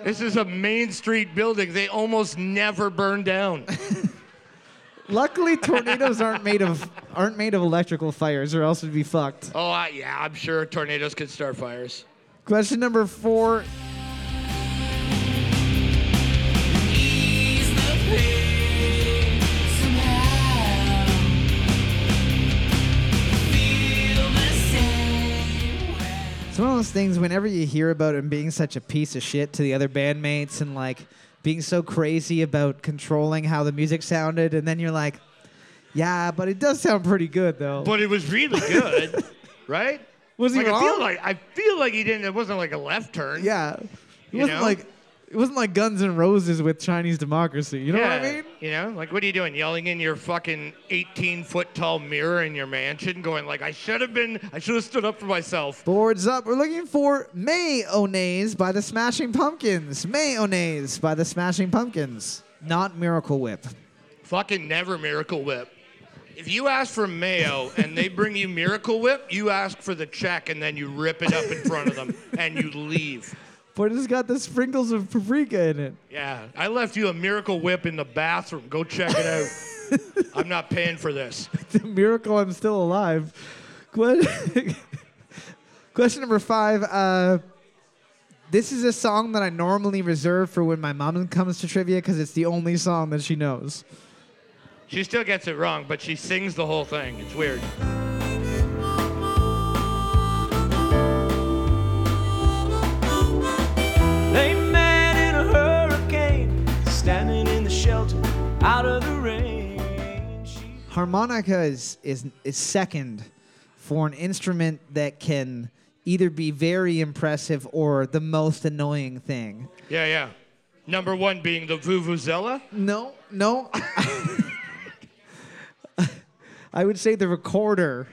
Speaker 3: This is a Main Street building. They almost never burn down.
Speaker 2: Luckily, tornadoes aren't made of aren't made of electrical fires, or else we'd be fucked.
Speaker 3: Oh, I, yeah, I'm sure tornadoes could start fires.
Speaker 2: Question number four. It's one of those things whenever you hear about him being such a piece of shit to the other bandmates and like being so crazy about controlling how the music sounded, and then you're like, yeah, but it does sound pretty good though.
Speaker 3: But it was really good, right?
Speaker 2: Was he
Speaker 3: like, I feel like I feel like he didn't. It wasn't like a left turn.
Speaker 2: yeah, it
Speaker 3: You
Speaker 2: wasn't
Speaker 3: know?
Speaker 2: like it wasn't like Guns N' Roses with Chinese democracy. You know what I
Speaker 3: Yeah,
Speaker 2: mean?
Speaker 3: You know, like what are you doing? Yelling in your fucking 18 foot tall mirror in your mansion, going like, I should have been, I should have stood up for myself.
Speaker 2: Boards up. We're looking for Mayonnaise by the Smashing Pumpkins. Mayonnaise by the Smashing Pumpkins. Not Miracle Whip.
Speaker 3: Fucking never Miracle Whip. If you ask for mayo and they bring you Miracle Whip, you ask for the check and then you rip it up in front of them and you leave.
Speaker 2: But it's got the sprinkles of paprika in it.
Speaker 3: Yeah, I left you a Miracle Whip in the bathroom. Go check it out. I'm not paying for this.
Speaker 2: It's a miracle I'm still alive. Que- Question number five. Uh, This is a song that I normally reserve for when my mom comes to trivia because it's the only song that she knows.
Speaker 3: She still gets it wrong, but she sings the whole thing. It's weird.
Speaker 2: Harmonica is, is, is second for an instrument that can either be very impressive or the most annoying thing.
Speaker 3: Yeah, yeah. Number one being the Vuvuzela.
Speaker 2: No, no. I would say the recorder.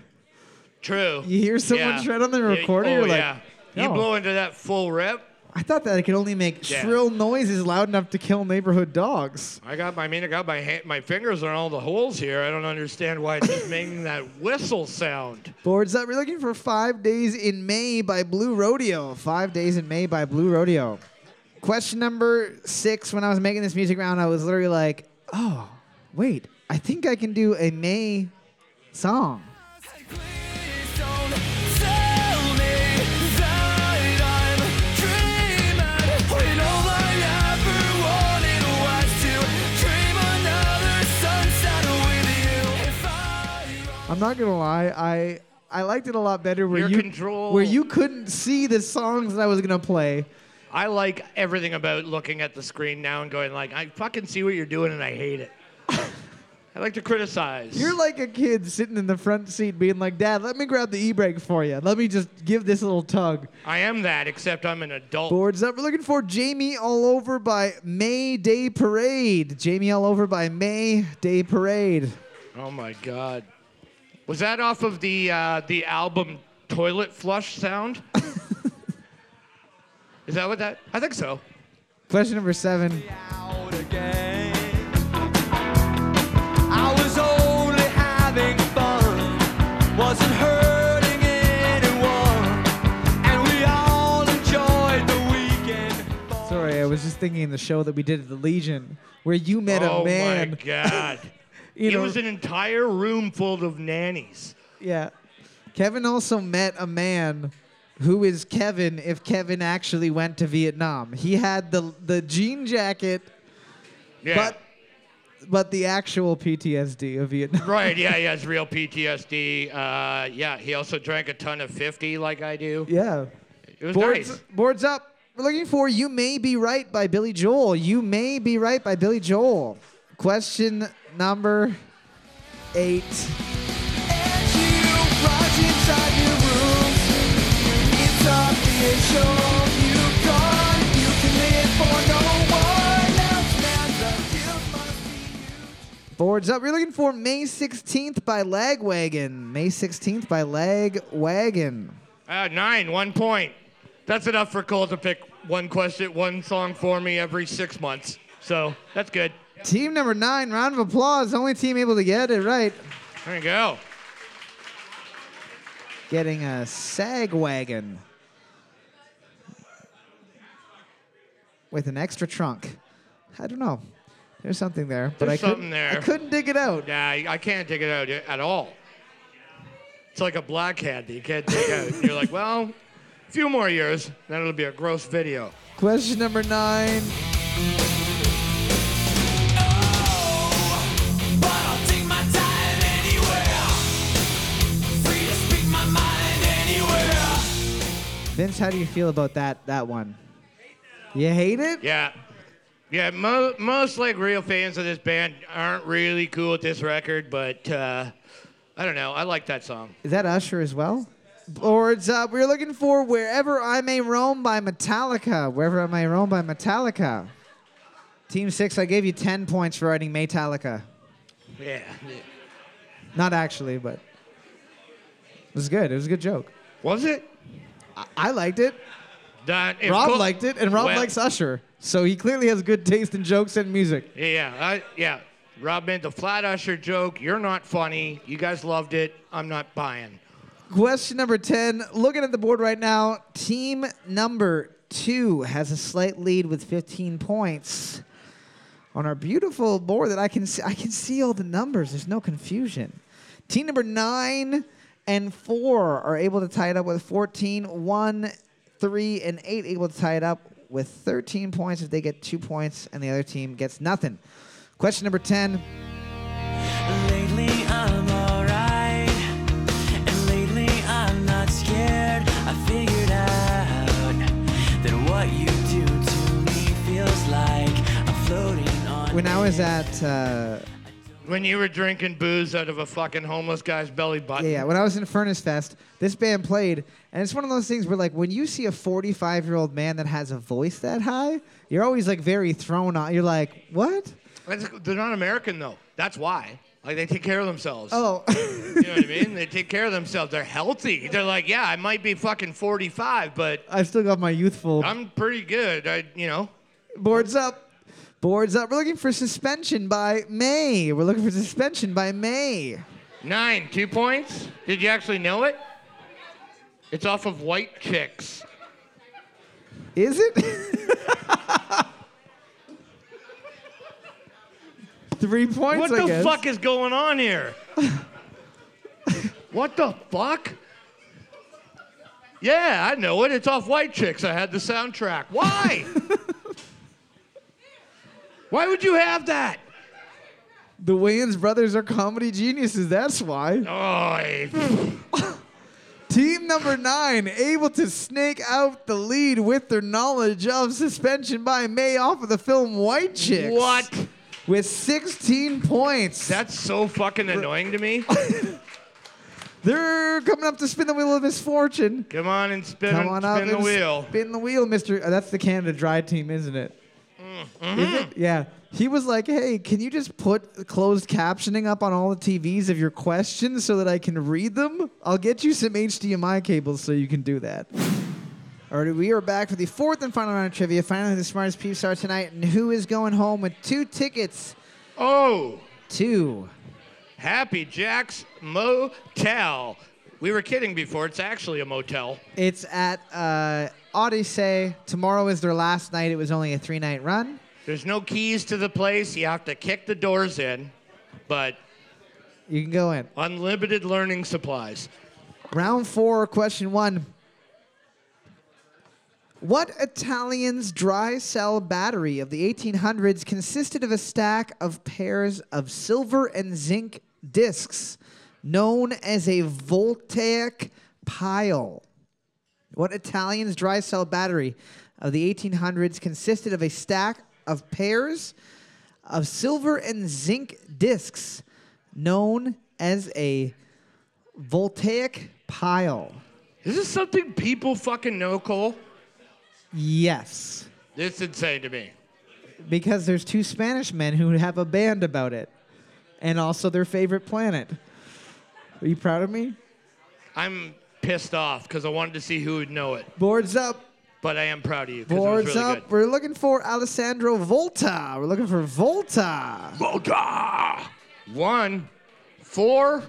Speaker 3: True.
Speaker 2: You hear someone
Speaker 3: Yeah.
Speaker 2: shred on the
Speaker 3: Yeah,
Speaker 2: recorder,
Speaker 3: Oh,
Speaker 2: you're like,
Speaker 3: yeah. You blow into that full rip.
Speaker 2: I thought that it could only make
Speaker 3: Yeah.
Speaker 2: shrill noises loud enough to kill neighborhood dogs.
Speaker 3: I got my, I mean, I got my hand, my fingers on all the holes here. I don't understand why it's just making that whistle sound.
Speaker 2: Boards up. We're looking for Five Days in May by Blue Rodeo. Five Days in May by Blue Rodeo. Question number six. When I was making this music round, I was literally like, oh, wait, I think I can do a May song.
Speaker 5: I'm
Speaker 2: not gonna lie, I I liked it a lot better where
Speaker 3: Your
Speaker 2: you
Speaker 3: control-
Speaker 2: where you couldn't see the songs that I was gonna play.
Speaker 3: I like everything about looking at the screen now and going like, I fucking see what you're doing and I hate it. I like to criticize.
Speaker 2: You're like a kid sitting in the front seat being like, Dad, let me grab the e-brake for you. Let me just give this a little tug.
Speaker 3: I am that, except I'm an adult.
Speaker 2: Boards up. We're looking for Jamie All Over by Mayday Parade. Jamie All Over by May Day Parade.
Speaker 3: Oh my god. Was that off of the uh, the album Toilet Flush Sound? Is that what that? I think so.
Speaker 2: Question number seven.
Speaker 5: out again. I was only having fun, wasn't hurting anyone, and we all enjoyed the weekend.
Speaker 2: Sorry, I was just thinking the show that we did at the Legion where you met
Speaker 3: oh
Speaker 2: a man.
Speaker 3: Oh my god.
Speaker 2: You
Speaker 3: it
Speaker 2: know-
Speaker 3: was an entire room full of nannies.
Speaker 2: Yeah. Kevin also met a man who is Kevin if Kevin actually went to Vietnam. He had the the jean jacket,
Speaker 3: Yeah.
Speaker 2: but but the actual PTSD of Vietnam.
Speaker 3: right, yeah, he has real PTSD. Uh, yeah, he also drank a ton of 50 like I do.
Speaker 2: Yeah.
Speaker 3: It was
Speaker 2: Boards,
Speaker 3: nice.
Speaker 2: boards up. We're looking for You May Be Right by Billy Joel. You May Be Right by Billy Joel. Question number eight. Boards up. We're looking for May 16th by Lagwagon. May 16th by Lagwagon.
Speaker 3: Uh, nine, one point. That's enough for Cole to pick one question, one song for me every six months. So that's good.
Speaker 2: Team number nine, round of applause. Only team able to get it right.
Speaker 3: There you go.
Speaker 2: Getting a sag wagon with an extra trunk. I don't know. There's something there, but
Speaker 3: There's
Speaker 2: I couldn't.
Speaker 3: there.
Speaker 2: I couldn't dig it out.
Speaker 3: Yeah, I can't dig it out at all. It's like a black cat that you can't dig out. You're like, well, a few more years, then it'll be a gross video.
Speaker 2: Question number nine. Vince, how do you feel about that that one? You hate it?
Speaker 3: Yeah. Yeah, mo- most like real fans of this band aren't really cool with this record, but uh, I don't know. I like that song.
Speaker 2: Is that Usher as well? Boards up. We're looking for Wherever I May Roam by Metallica. Wherever I May Roam by Metallica. Team six, I gave you 10 points for writing Metallica.
Speaker 3: Yeah.
Speaker 2: Not actually, but it was good. It was a good joke.
Speaker 3: Was it?
Speaker 2: I, liked it. Rob liked it, and Rob
Speaker 3: Well,
Speaker 2: likes Usher. So he clearly has good taste in jokes and music.
Speaker 3: Yeah, I, yeah. Rob made the flat usher joke. You're not funny. You guys loved it. I'm not buying.
Speaker 2: Question number 10. Looking at the board right now, team number two has a slight lead with 15 points. On our beautiful board that I can see, I can see all the numbers. There's no confusion. Team number nine and four are able to tie it up with 14. One three, and eight able to tie it up with 13 points if they get two points, and the other team gets nothing. Question number 10.
Speaker 6: Lately I'm alright, and lately I'm not scared. I figured out that what you do to me feels like I'm floating on.
Speaker 2: When I was at uh,
Speaker 3: When you were drinking booze out of a fucking homeless guy's belly button.
Speaker 2: Yeah, yeah. When I was in Furnace Fest, this band played, and it's one of those things where, like, when you see a 45 year old man that has a voice that high, you're always like very thrown on. You're like, what?
Speaker 3: That's- They're not American though. That's why. Like they take care of themselves.
Speaker 2: Oh,
Speaker 3: You know what I mean? They take care of themselves. They're healthy. They're like, yeah, I might be fucking 45, but
Speaker 2: I've still got my youthful
Speaker 3: I'm pretty good. I, you know.
Speaker 2: boards up. Boards up. We're looking for suspension by Mae. We're looking for suspension by Mae.
Speaker 3: Nine, two points. Did you actually know it? It's off of White Chicks.
Speaker 2: Is it? Three points.
Speaker 3: What
Speaker 2: I
Speaker 3: the
Speaker 2: guess.
Speaker 3: fuck is going on here? what the fuck? Yeah, I know it. It's off White Chicks. I had the soundtrack. Why? Why would you have that?
Speaker 2: The Wayans brothers are comedy geniuses. That's why.
Speaker 3: Oh,
Speaker 2: Team number nine able to snake out the lead with their knowledge of suspension by Mae off of the film White Chicks.
Speaker 3: what?
Speaker 2: With 16 points.
Speaker 3: That's so fucking annoying to me.
Speaker 2: They're coming up to spin the wheel of misfortune.
Speaker 3: Come on and spin,
Speaker 2: Come on up
Speaker 3: spin the
Speaker 2: and
Speaker 3: wheel.
Speaker 2: Spin the wheel, uh, that's the Canada Dry team, isn't it?
Speaker 3: Mm-hmm.
Speaker 2: Is it? Yeah. He was like, "Hey, can you just put closed captioning up on all the TVs of your questions so that I can read them? I'll get you some HDMI cables so you can do that." All right, we are back for the fourth and final round of trivia. Finally, the smartest peeps are tonight, and who is going home with two tickets
Speaker 3: Oh,
Speaker 2: to
Speaker 3: Happy Jack's Motel. We were kidding before. It's actually a motel.
Speaker 2: It's at uh, Odyssey. Tomorrow is their last night. It was only a three night run.
Speaker 3: There's no keys to the place. You have to kick the doors in, but
Speaker 2: You can go in.
Speaker 3: unlimited learning supplies.
Speaker 2: Round four, question one. What Italian's dry cell battery of the 1800s consisted of a stack of pairs of silver and zinc discs known as a voltaic pile? What Italian's dry cell battery of the 1800s consisted of a stack of pairs of silver and zinc discs known as a voltaic pile?
Speaker 3: Is this something people fucking know, Cole?
Speaker 2: Yes.
Speaker 3: It's insane to me.
Speaker 2: Because there's two Spanish men who have a band about it. And also their favorite planet. Are you proud of me?
Speaker 3: I'm pissed off because I wanted to see who would know it,
Speaker 2: Boards up.
Speaker 3: but I am proud of you. 'cause it was
Speaker 2: Boards
Speaker 3: really
Speaker 2: up. We're looking for Alessandro Volta. We're looking for Volta.
Speaker 3: Volta! One, four.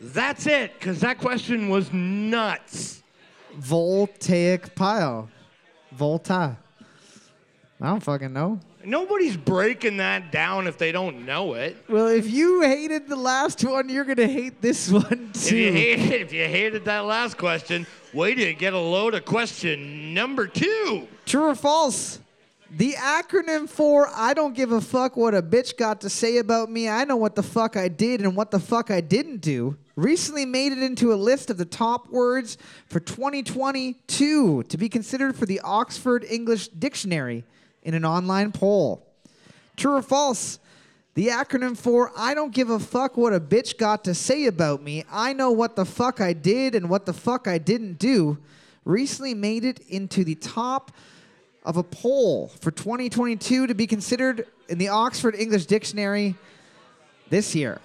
Speaker 3: That's it, because that question was nuts.
Speaker 2: Voltaic pile. Volta. I don't fucking know.
Speaker 3: Nobody's breaking that down if they don't know it.
Speaker 2: Well, if you hated the last one, you're gonna hate this one
Speaker 3: If you,
Speaker 2: too.
Speaker 3: hated, if you hated that last question, wait till you get a load of question number two.
Speaker 2: True or false? The acronym for I don't give a fuck what a bitch got to say about me, I know what the fuck I did and what the fuck I didn't do, recently made it into a list of the top words for 2022 to be considered for the Oxford English Dictionary in an online poll. True or false? The acronym for I don't give a fuck what a bitch got to say about me, I know what the fuck I did and what the fuck I didn't do, recently made it into the top of a poll for 2022 to be considered in the Oxford English Dictionary this year.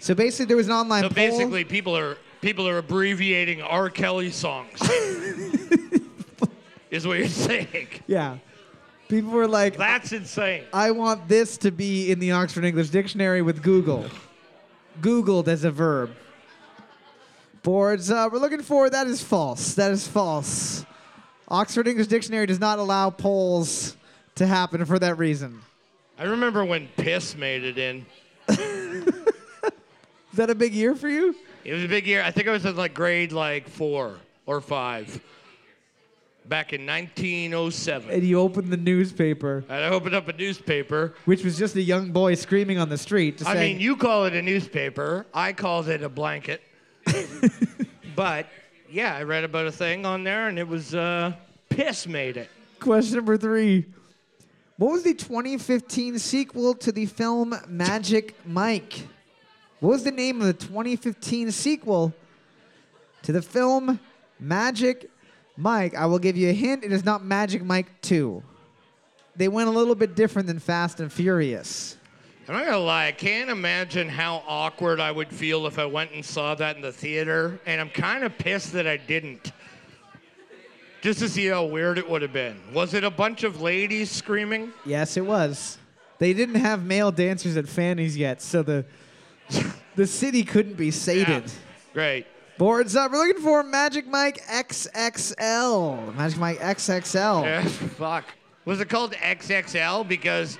Speaker 2: So basically, there was an online poll.
Speaker 3: So
Speaker 2: poll.
Speaker 3: basically, people are people are abbreviating R. Kelly songs. is what you're saying.
Speaker 2: yeah, people were like,
Speaker 3: That's insane.
Speaker 2: I want this to be in the Oxford English Dictionary with Google. Googled as a verb. Boards up. We're looking for that is false. That is false. Oxford English Dictionary does not allow polls to happen for that reason.
Speaker 3: I remember when Piss made it in.
Speaker 2: Is that a big year for you?
Speaker 3: It was a big year. I think I was in like grade like four or five. Back in 1907.
Speaker 2: And you opened the newspaper,
Speaker 3: And I opened up a newspaper.
Speaker 2: which was just a young boy screaming on the street.
Speaker 3: I
Speaker 2: saying,
Speaker 3: mean, you call it a newspaper. I called it a blanket. but yeah, I read about a thing on there, and it was uh, piss made it.
Speaker 2: Question number three. What was the 2015 sequel to the film Magic Mike? What was the name of the 2015 sequel to the film Magic Mike? I will give you a hint. It is not Magic Mike 2. They went a little bit different than Fast and Furious.
Speaker 3: I'm not gonna lie, I can't imagine how awkward I would feel if I went and saw that in the theater, and I'm kind of pissed that I didn't. Just to see how weird it would have been. Was it a bunch of ladies screaming?
Speaker 2: Yes, it was. They didn't have male dancers at Fanny's yet, so the the city couldn't be sated.
Speaker 3: Yeah. Great.
Speaker 2: Boards up. We're looking for Magic Mike XXL. Magic Mike XXL.
Speaker 3: Yeah, fuck. Was it called XXL because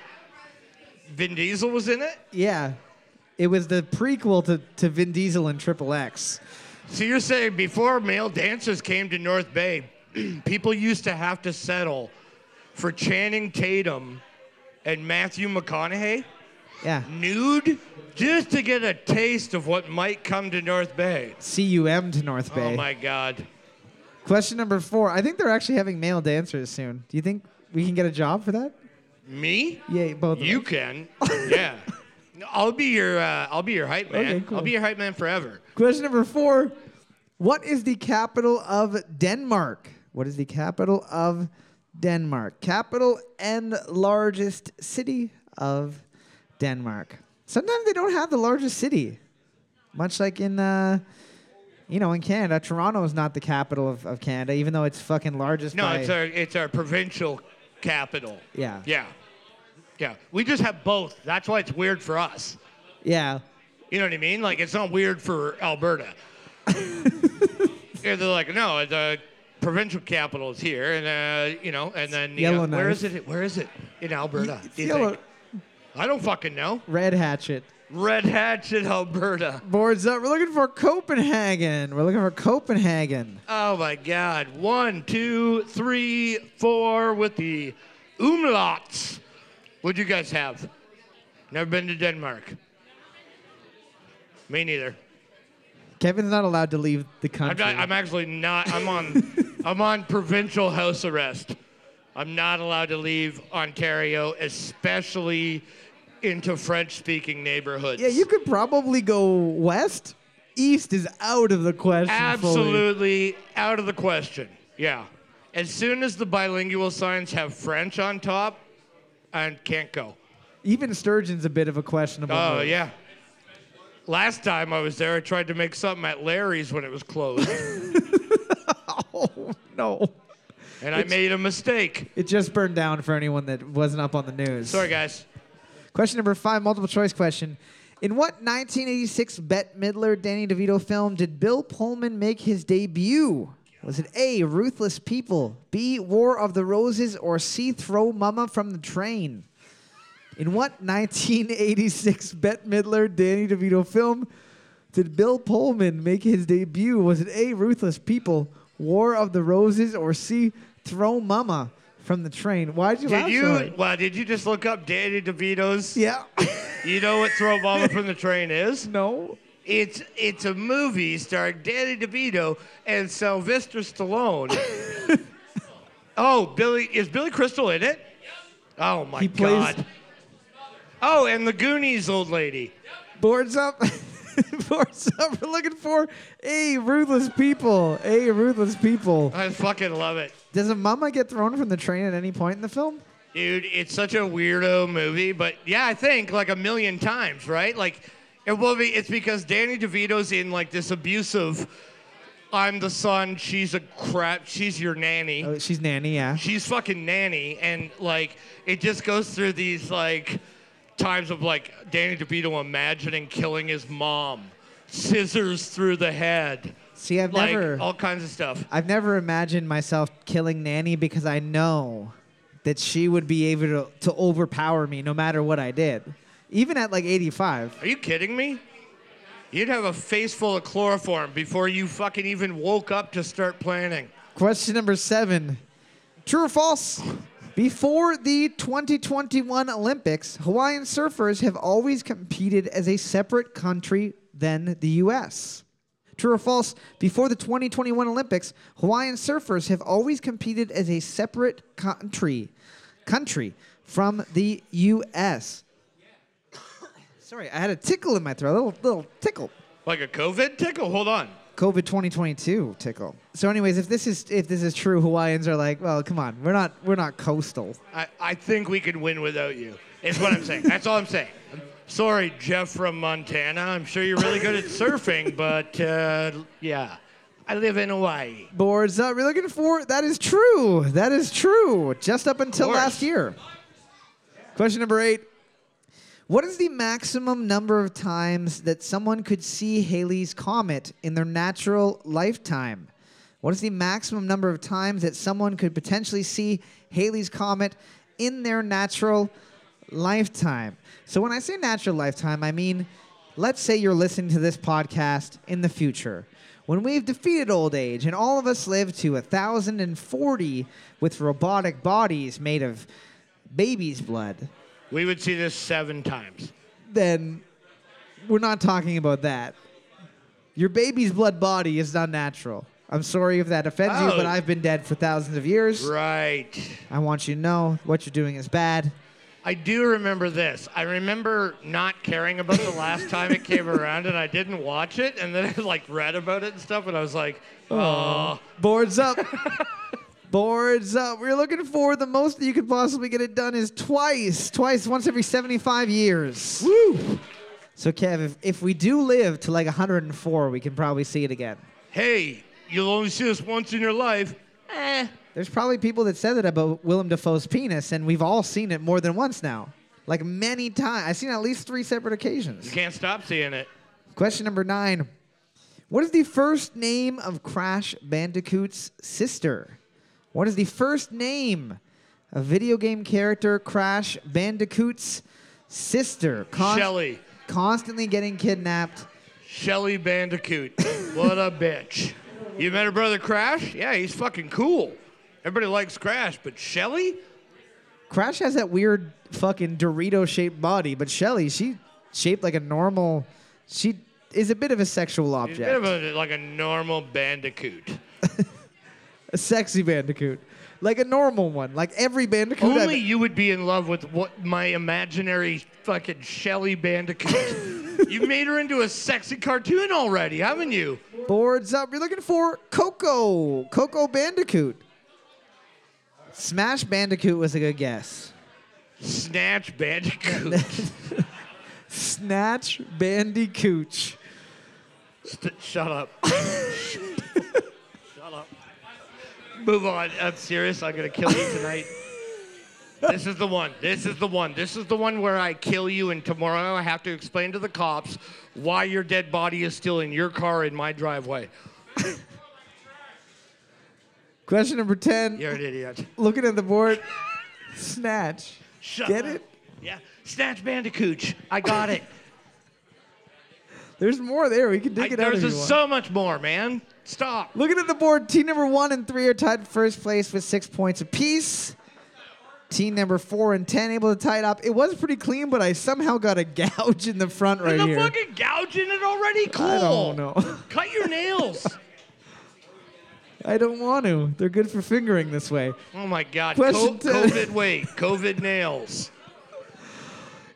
Speaker 3: Vin Diesel was in it?
Speaker 2: Yeah. It was the prequel to, to Vin Diesel and Triple X.
Speaker 3: So you're saying before male dancers came to North Bay, people used to have to settle for Channing Tatum and Matthew McConaughey
Speaker 2: Yeah.
Speaker 3: nude just to get a taste of what might come to North Bay.
Speaker 2: CUM to North Bay.
Speaker 3: Oh my God.
Speaker 2: Question number four. I think they're actually having male dancers soon. Do you think we can get a job for that?
Speaker 3: Me?
Speaker 2: Yeah, both of
Speaker 3: You
Speaker 2: us.
Speaker 3: can. yeah. I'll be your uh, I'll be your hype man.
Speaker 2: Okay, cool.
Speaker 3: I'll be your hype man forever.
Speaker 2: Question number four. What is the capital of Denmark? What is the capital of Denmark? Capital and largest city of Denmark. Sometimes they don't have the largest city. Much like in uh, you know, in Canada, Toronto is not the capital of, of Canada, even though it's fucking largest
Speaker 3: No,
Speaker 2: by
Speaker 3: it's our it's our provincial capital.
Speaker 2: Yeah.
Speaker 3: Yeah. Yeah. We just have both. That's why it's weird for us.
Speaker 2: Yeah.
Speaker 3: You know what I mean? Like it's not weird for Alberta. yeah, they're like, no, the provincial capital is here, and uh, you know, and then you know, where is it? Where is it in Alberta?
Speaker 2: It's
Speaker 3: do you
Speaker 2: yellow-
Speaker 3: think? I don't fucking know.
Speaker 2: Red Hatchet.
Speaker 3: Red Hatchet, Alberta.
Speaker 2: Boards up. We're looking for Copenhagen. We're looking for Copenhagen.
Speaker 3: Oh my God! One, two, three, four with the umlauts. What'd you guys have? Never been to Denmark. Me neither.
Speaker 2: Kevin's not allowed to leave the
Speaker 3: I'm,
Speaker 2: country.
Speaker 3: not, I'm actually not. I'm on. I'm on provincial house arrest. I'm not allowed to leave Ontario, especially into French-speaking neighborhoods.
Speaker 2: yeah, you could probably go west. East is out of the question. fully.
Speaker 3: Absolutely out of the question. Yeah. As soon as the bilingual signs have French on top, I can't go.
Speaker 2: Even Sturgeon's a bit of a questionable.
Speaker 3: Oh
Speaker 2: move.
Speaker 3: yeah. Last time I was there, I tried to make something at Larry's when it was closed,
Speaker 2: Oh no.
Speaker 3: and I made a mistake.
Speaker 2: It just burned down for anyone that wasn't up on the news.
Speaker 3: Sorry, guys.
Speaker 2: Question number five, multiple choice question. In what 1986 Bette Midler Danny DeVito film did Bill Pullman make his debut? Was it A. Ruthless People, B. War of the Roses, or C. Throw Mama from the Train? In what 1986 Bette Midler Danny DeVito film did Bill Pullman make his debut? Was it A. Ruthless People, War of the Roses, or C. Throw Mama from the Train? Why'd you laugh
Speaker 3: Did
Speaker 2: so
Speaker 3: you?
Speaker 2: hard?
Speaker 3: Well, did you just look up Danny DeVito's?
Speaker 2: Yeah.
Speaker 3: You know what Throw Mama from the Train is?
Speaker 2: no.
Speaker 3: It's it's a movie starring Danny DeVito and Sylvester Stallone. oh, Billy is Billy Crystal in it? Oh my
Speaker 2: He plays-
Speaker 3: God. Oh, and the Goonies old lady.
Speaker 2: Boards up. Boards up. We're looking for a ruthless people. A ruthless people.
Speaker 3: I fucking love it.
Speaker 2: Does a mama get thrown from the train at any point in the film?
Speaker 3: Dude, it's such a weirdo movie, but yeah, I think like a million times, right? Like, it will be. It's because Danny DeVito's in like this abusive. I'm the son. She's a crap. She's your nanny.
Speaker 2: Oh, she's nanny, yeah.
Speaker 3: She's fucking nanny, and like it just goes through these like times of like Danny DeVito imagining killing his mom, scissors through the head,
Speaker 2: See, I've
Speaker 3: like
Speaker 2: never,
Speaker 3: all kinds of stuff.
Speaker 2: I've never imagined myself killing nanny because I know that she would be able to, to overpower me no matter what I did, even at like 85.
Speaker 3: Are you kidding me? You'd have a face full of chloroform before you fucking even woke up to start planning.
Speaker 2: Question number seven. True or false? Before the 2021 Olympics, Hawaiian surfers have always competed as a separate country than the U.S. True or false? Before the 2021 Olympics, Hawaiian surfers have always competed as a separate country, country from the U.S. Sorry, I had a tickle in my throat, a little, little tickle.
Speaker 3: Like a COVID tickle? Hold on.
Speaker 2: COVID 2022 tickle. So, anyways, if this is if this is true, Hawaiians are like, well, come on, we're not we're not coastal.
Speaker 3: I, I think we could win without you. Is what I'm saying. That's all I'm saying. I'm sorry, Jeff from Montana. I'm sure you're really good at surfing, but uh, yeah, I live in Hawaii.
Speaker 2: Boards up. We're looking for that is true. That is true. Just up until
Speaker 3: course.
Speaker 2: last year. Question number eight. What is the maximum number of times that someone could see Halley's comet in their natural lifetime? What is the maximum number of times that someone could potentially see Halley's comet in their natural lifetime? So when I say natural lifetime, I mean let's say you're listening to this podcast in the future. When we've defeated old age and all of us live to 1,040 with robotic bodies made of baby's blood,
Speaker 3: We would see this seven times.
Speaker 2: then we're not talking about that. Your baby's blood body is not natural. I'm sorry if that offends you,
Speaker 3: Oh.
Speaker 2: but I've been dead for thousands of years.
Speaker 3: Right.
Speaker 2: I want you to know what you're doing is bad.
Speaker 3: I do remember this. I remember not caring about the last time it came around, and I didn't watch it, and then I like read about it and stuff, and I was like, oh,
Speaker 2: Boards up. Boards up. We're looking for the most that you could possibly get it done is twice. Twice, once every 75 years. Woo! So, Kev, if, if we do live to like 104, we can probably see it again.
Speaker 3: hey, you'll only see this once in your life. Eh.
Speaker 2: There's probably people that said that about Willem Dafoe's penis, and we've all seen it more than once now. Like many times. I've seen it at least three separate occasions.
Speaker 3: You can't stop seeing it.
Speaker 2: Question number nine. What is the first name of Crash Bandicoot's sister? What is the first name of video game character Crash Bandicoot's sister? Con-
Speaker 3: Shelly.
Speaker 2: Constantly getting kidnapped.
Speaker 3: Shelly Bandicoot. what a bitch. You met her brother Crash? Yeah, he's fucking cool. Everybody likes Crash, but Shelly?
Speaker 2: Crash has that weird fucking Dorito shaped body, but Shelly, she shaped like a normal. She is a bit of a sexual
Speaker 3: He's a
Speaker 2: object.
Speaker 3: bit of a, like a normal bandicoot.
Speaker 2: a sexy bandicoot. Like a normal one. Like every bandicoot. I've-
Speaker 3: Only you would be in love with what my imaginary fucking Shelly Bandicoot. you made her into a sexy cartoon already, haven't you?
Speaker 2: Boards up. You're looking for Coco. Coco Bandicoot. Smash Bandicoot was a good guess.
Speaker 3: Snatch Bandicoot.
Speaker 2: Snatch Bandicoot.
Speaker 3: St- shut up. shut up. Move on. I'm serious. I'm gonna kill you tonight. This is the one. This is the one. This is the one where I kill you, and tomorrow I have to explain to the cops why your dead body is still in your car in my driveway.
Speaker 2: Question number 10.
Speaker 3: You're an idiot.
Speaker 2: Looking at the board. Snatch.
Speaker 3: Shut
Speaker 2: Get
Speaker 3: up.
Speaker 2: it?
Speaker 3: Yeah. Snatch Bandicoot. I got it.
Speaker 2: There's more there. We can dig
Speaker 3: I,
Speaker 2: it out
Speaker 3: there's
Speaker 2: if you
Speaker 3: just
Speaker 2: want.
Speaker 3: so much more, man. Stop.
Speaker 2: Looking at the board, team number one and three are tied for first place with six points apiece. Team number four and ten able to tie it up. It was pretty clean, but I somehow got a gouge in the front right
Speaker 3: a
Speaker 2: here.
Speaker 3: fucking gouge in it already. Cool.
Speaker 2: I don't know.
Speaker 3: Cut your nails.
Speaker 2: I don't want to. They're good for fingering this way.
Speaker 3: Oh my God.
Speaker 2: Question
Speaker 3: Co-
Speaker 2: 10.
Speaker 3: COVID weight. COVID nails.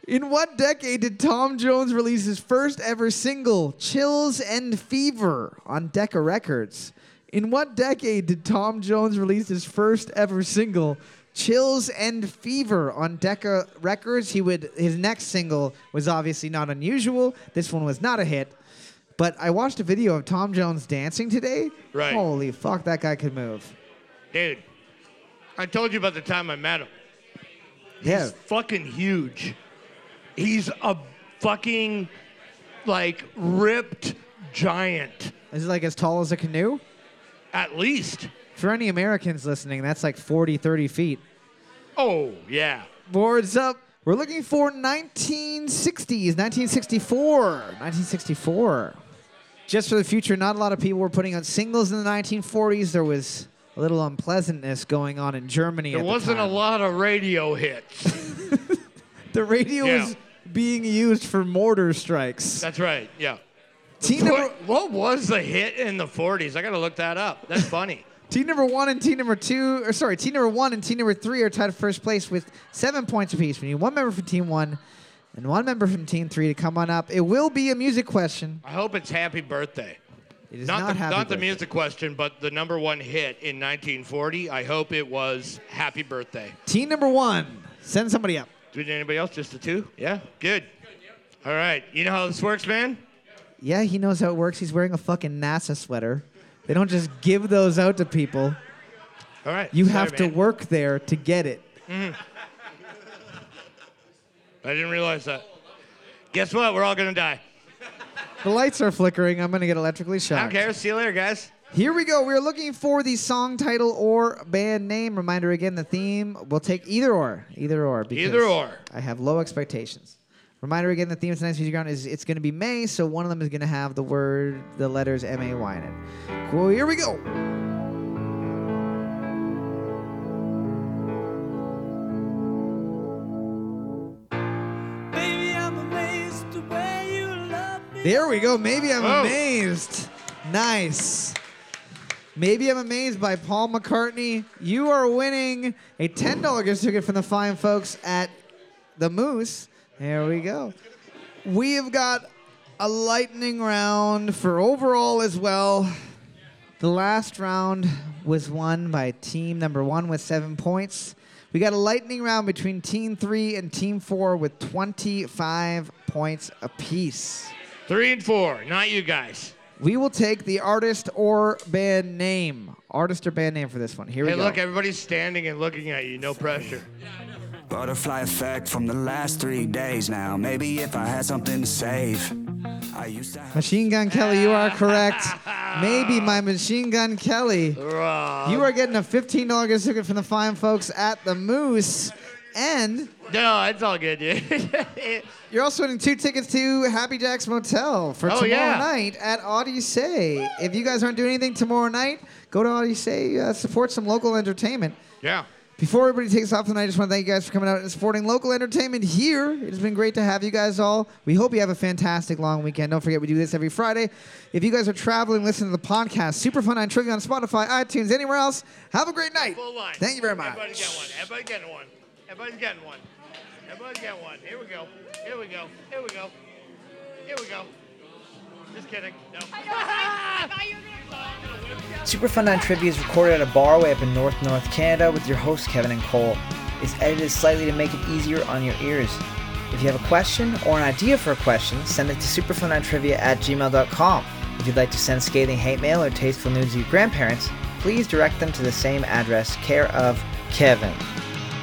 Speaker 2: In what decade did Tom Jones release his first ever single, Chills and Fever, on Decca Records? In what decade did Tom Jones release his first ever single, Chills and Fever, on Decca Records? He would his next single was obviously not unusual. This one was not a hit. But I watched a video of Tom Jones dancing today.
Speaker 3: Right.
Speaker 2: Holy fuck, that guy could move.
Speaker 3: Dude, I told you about the time I met him.
Speaker 2: Yeah.
Speaker 3: He's fucking huge. He's a fucking, like, ripped giant,
Speaker 2: Is he like as tall as a canoe?
Speaker 3: at least.
Speaker 2: For any Americans listening, that's like 40, 30 feet.
Speaker 3: Oh, yeah.
Speaker 2: Boards up. We're looking for 1960s, 1964. 1964. Just for the future, not a lot of people were putting on singles in the 1940s. There was a little unpleasantness going on in Germany.
Speaker 3: There wasn't a
Speaker 2: time.
Speaker 3: lot of radio hits.
Speaker 2: The radio
Speaker 3: Yeah.
Speaker 2: was being used for mortar strikes.
Speaker 3: That's right. Yeah.
Speaker 2: Number,
Speaker 3: What, what was the hit in the 40s? I got to look that up. That's funny.
Speaker 2: Team number one and team number two, or sorry, team number one and team number three are tied for first place with seven points apiece. We need one member from team one and one member from team three to come on up. It will be a music question.
Speaker 3: I hope it's happy birthday.
Speaker 2: It is
Speaker 3: Not,
Speaker 2: not,
Speaker 3: the,
Speaker 2: happy
Speaker 3: not the music question, but the number one hit in 1940. I hope it was Happy Birthday.
Speaker 2: Team number one, send somebody up.
Speaker 3: Do we need anybody else? Just the two? Yeah? Good. All right. You know how this works, man?
Speaker 2: Yeah, he knows how it works. He's wearing a fucking NASA sweater. They don't just give those out to people.
Speaker 3: All right.
Speaker 2: You
Speaker 3: Sorry,
Speaker 2: have to
Speaker 3: man.
Speaker 2: work there to get it. Mm-hmm.
Speaker 3: I didn't realize that. Guess what? We're all going to die.
Speaker 2: The lights are flickering. I'm going to get electrically
Speaker 3: I
Speaker 2: shocked.
Speaker 3: don't care. See you later, guys.
Speaker 2: Here we go. We're looking for the song title or band name. Reminder again, the theme. We'll take either or. Either or. because
Speaker 3: Either or.
Speaker 2: I have low expectations. Reminder again, the theme of tonight's music round is it's going to be May, so one of them is going to have the word, the letters M A Y in it. Cool. Here we go.
Speaker 6: Baby, I'm amazed the way you love me.
Speaker 2: There we go. Maybe I'm
Speaker 3: Oh.
Speaker 2: amazed. Nice. Maybe I'm amazed by Paul McCartney. You are winning a $10 gift ticket from the fine folks at the Moose. There we go. We have got a lightning round for overall as well. The last round was won by team number one with seven points. We got a lightning round between team three and team four with 25 points apiece.
Speaker 3: Three and four. Not you guys.
Speaker 2: We will take the artist or band name. Artist or band name for this one. Here we
Speaker 3: Hey,
Speaker 2: go.
Speaker 3: Hey, look, everybody's standing and looking at you. No pressure.
Speaker 7: Butterfly effect from the last three days now. Maybe if I had something to save. I used to have
Speaker 2: Machine Gun Kelly, you are correct. Maybe my Machine Gun Kelly.
Speaker 3: Rob.
Speaker 2: You are getting a $15 gift ticket from the fine folks at the Moose. And
Speaker 3: No, it's all good, dude.
Speaker 2: you're also winning two tickets to Happy Jack's Motel for
Speaker 3: Oh,
Speaker 2: tomorrow
Speaker 3: yeah.
Speaker 2: night at Odyssey. If you guys aren't doing anything tomorrow night, go to Odyssey, uh, support some local entertainment.
Speaker 3: yeah.
Speaker 2: Before everybody takes off tonight, I just want to thank you guys for coming out and supporting local entertainment here. It has been great to have you guys all. We hope you have a fantastic long weekend. Don't forget, we do this every Friday. If you guys are traveling, listen to the podcast, Super Fun on Trivia on Spotify, iTunes, anywhere else. Have a great night.
Speaker 3: Full line.
Speaker 2: Thank you very much.
Speaker 3: Everybody get one. Everybody getting one. Everybody's getting one. Everybody's getting one. Here we go. Here we go. Here we go. Here we go. Just kidding. No.
Speaker 8: Super Fun Night Trivia is recorded at a bar way up in North North Canada with your host Kevin and Cole. It's edited slightly to make it easier on your ears. If you have a question or an idea for a question, send it to superfunnightrivia at gmail.com. If you'd like to send scathing hate mail or tasteful news to your grandparents, please direct them to the same address, care of Kevin.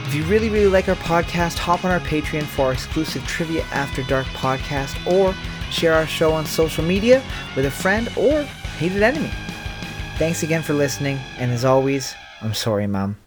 Speaker 8: If you really, really like our podcast, hop on our Patreon for our exclusive Trivia After Dark podcast or share our show on social media with a friend or hated enemy. Thanks again for listening, and as always, I'm sorry, Mom.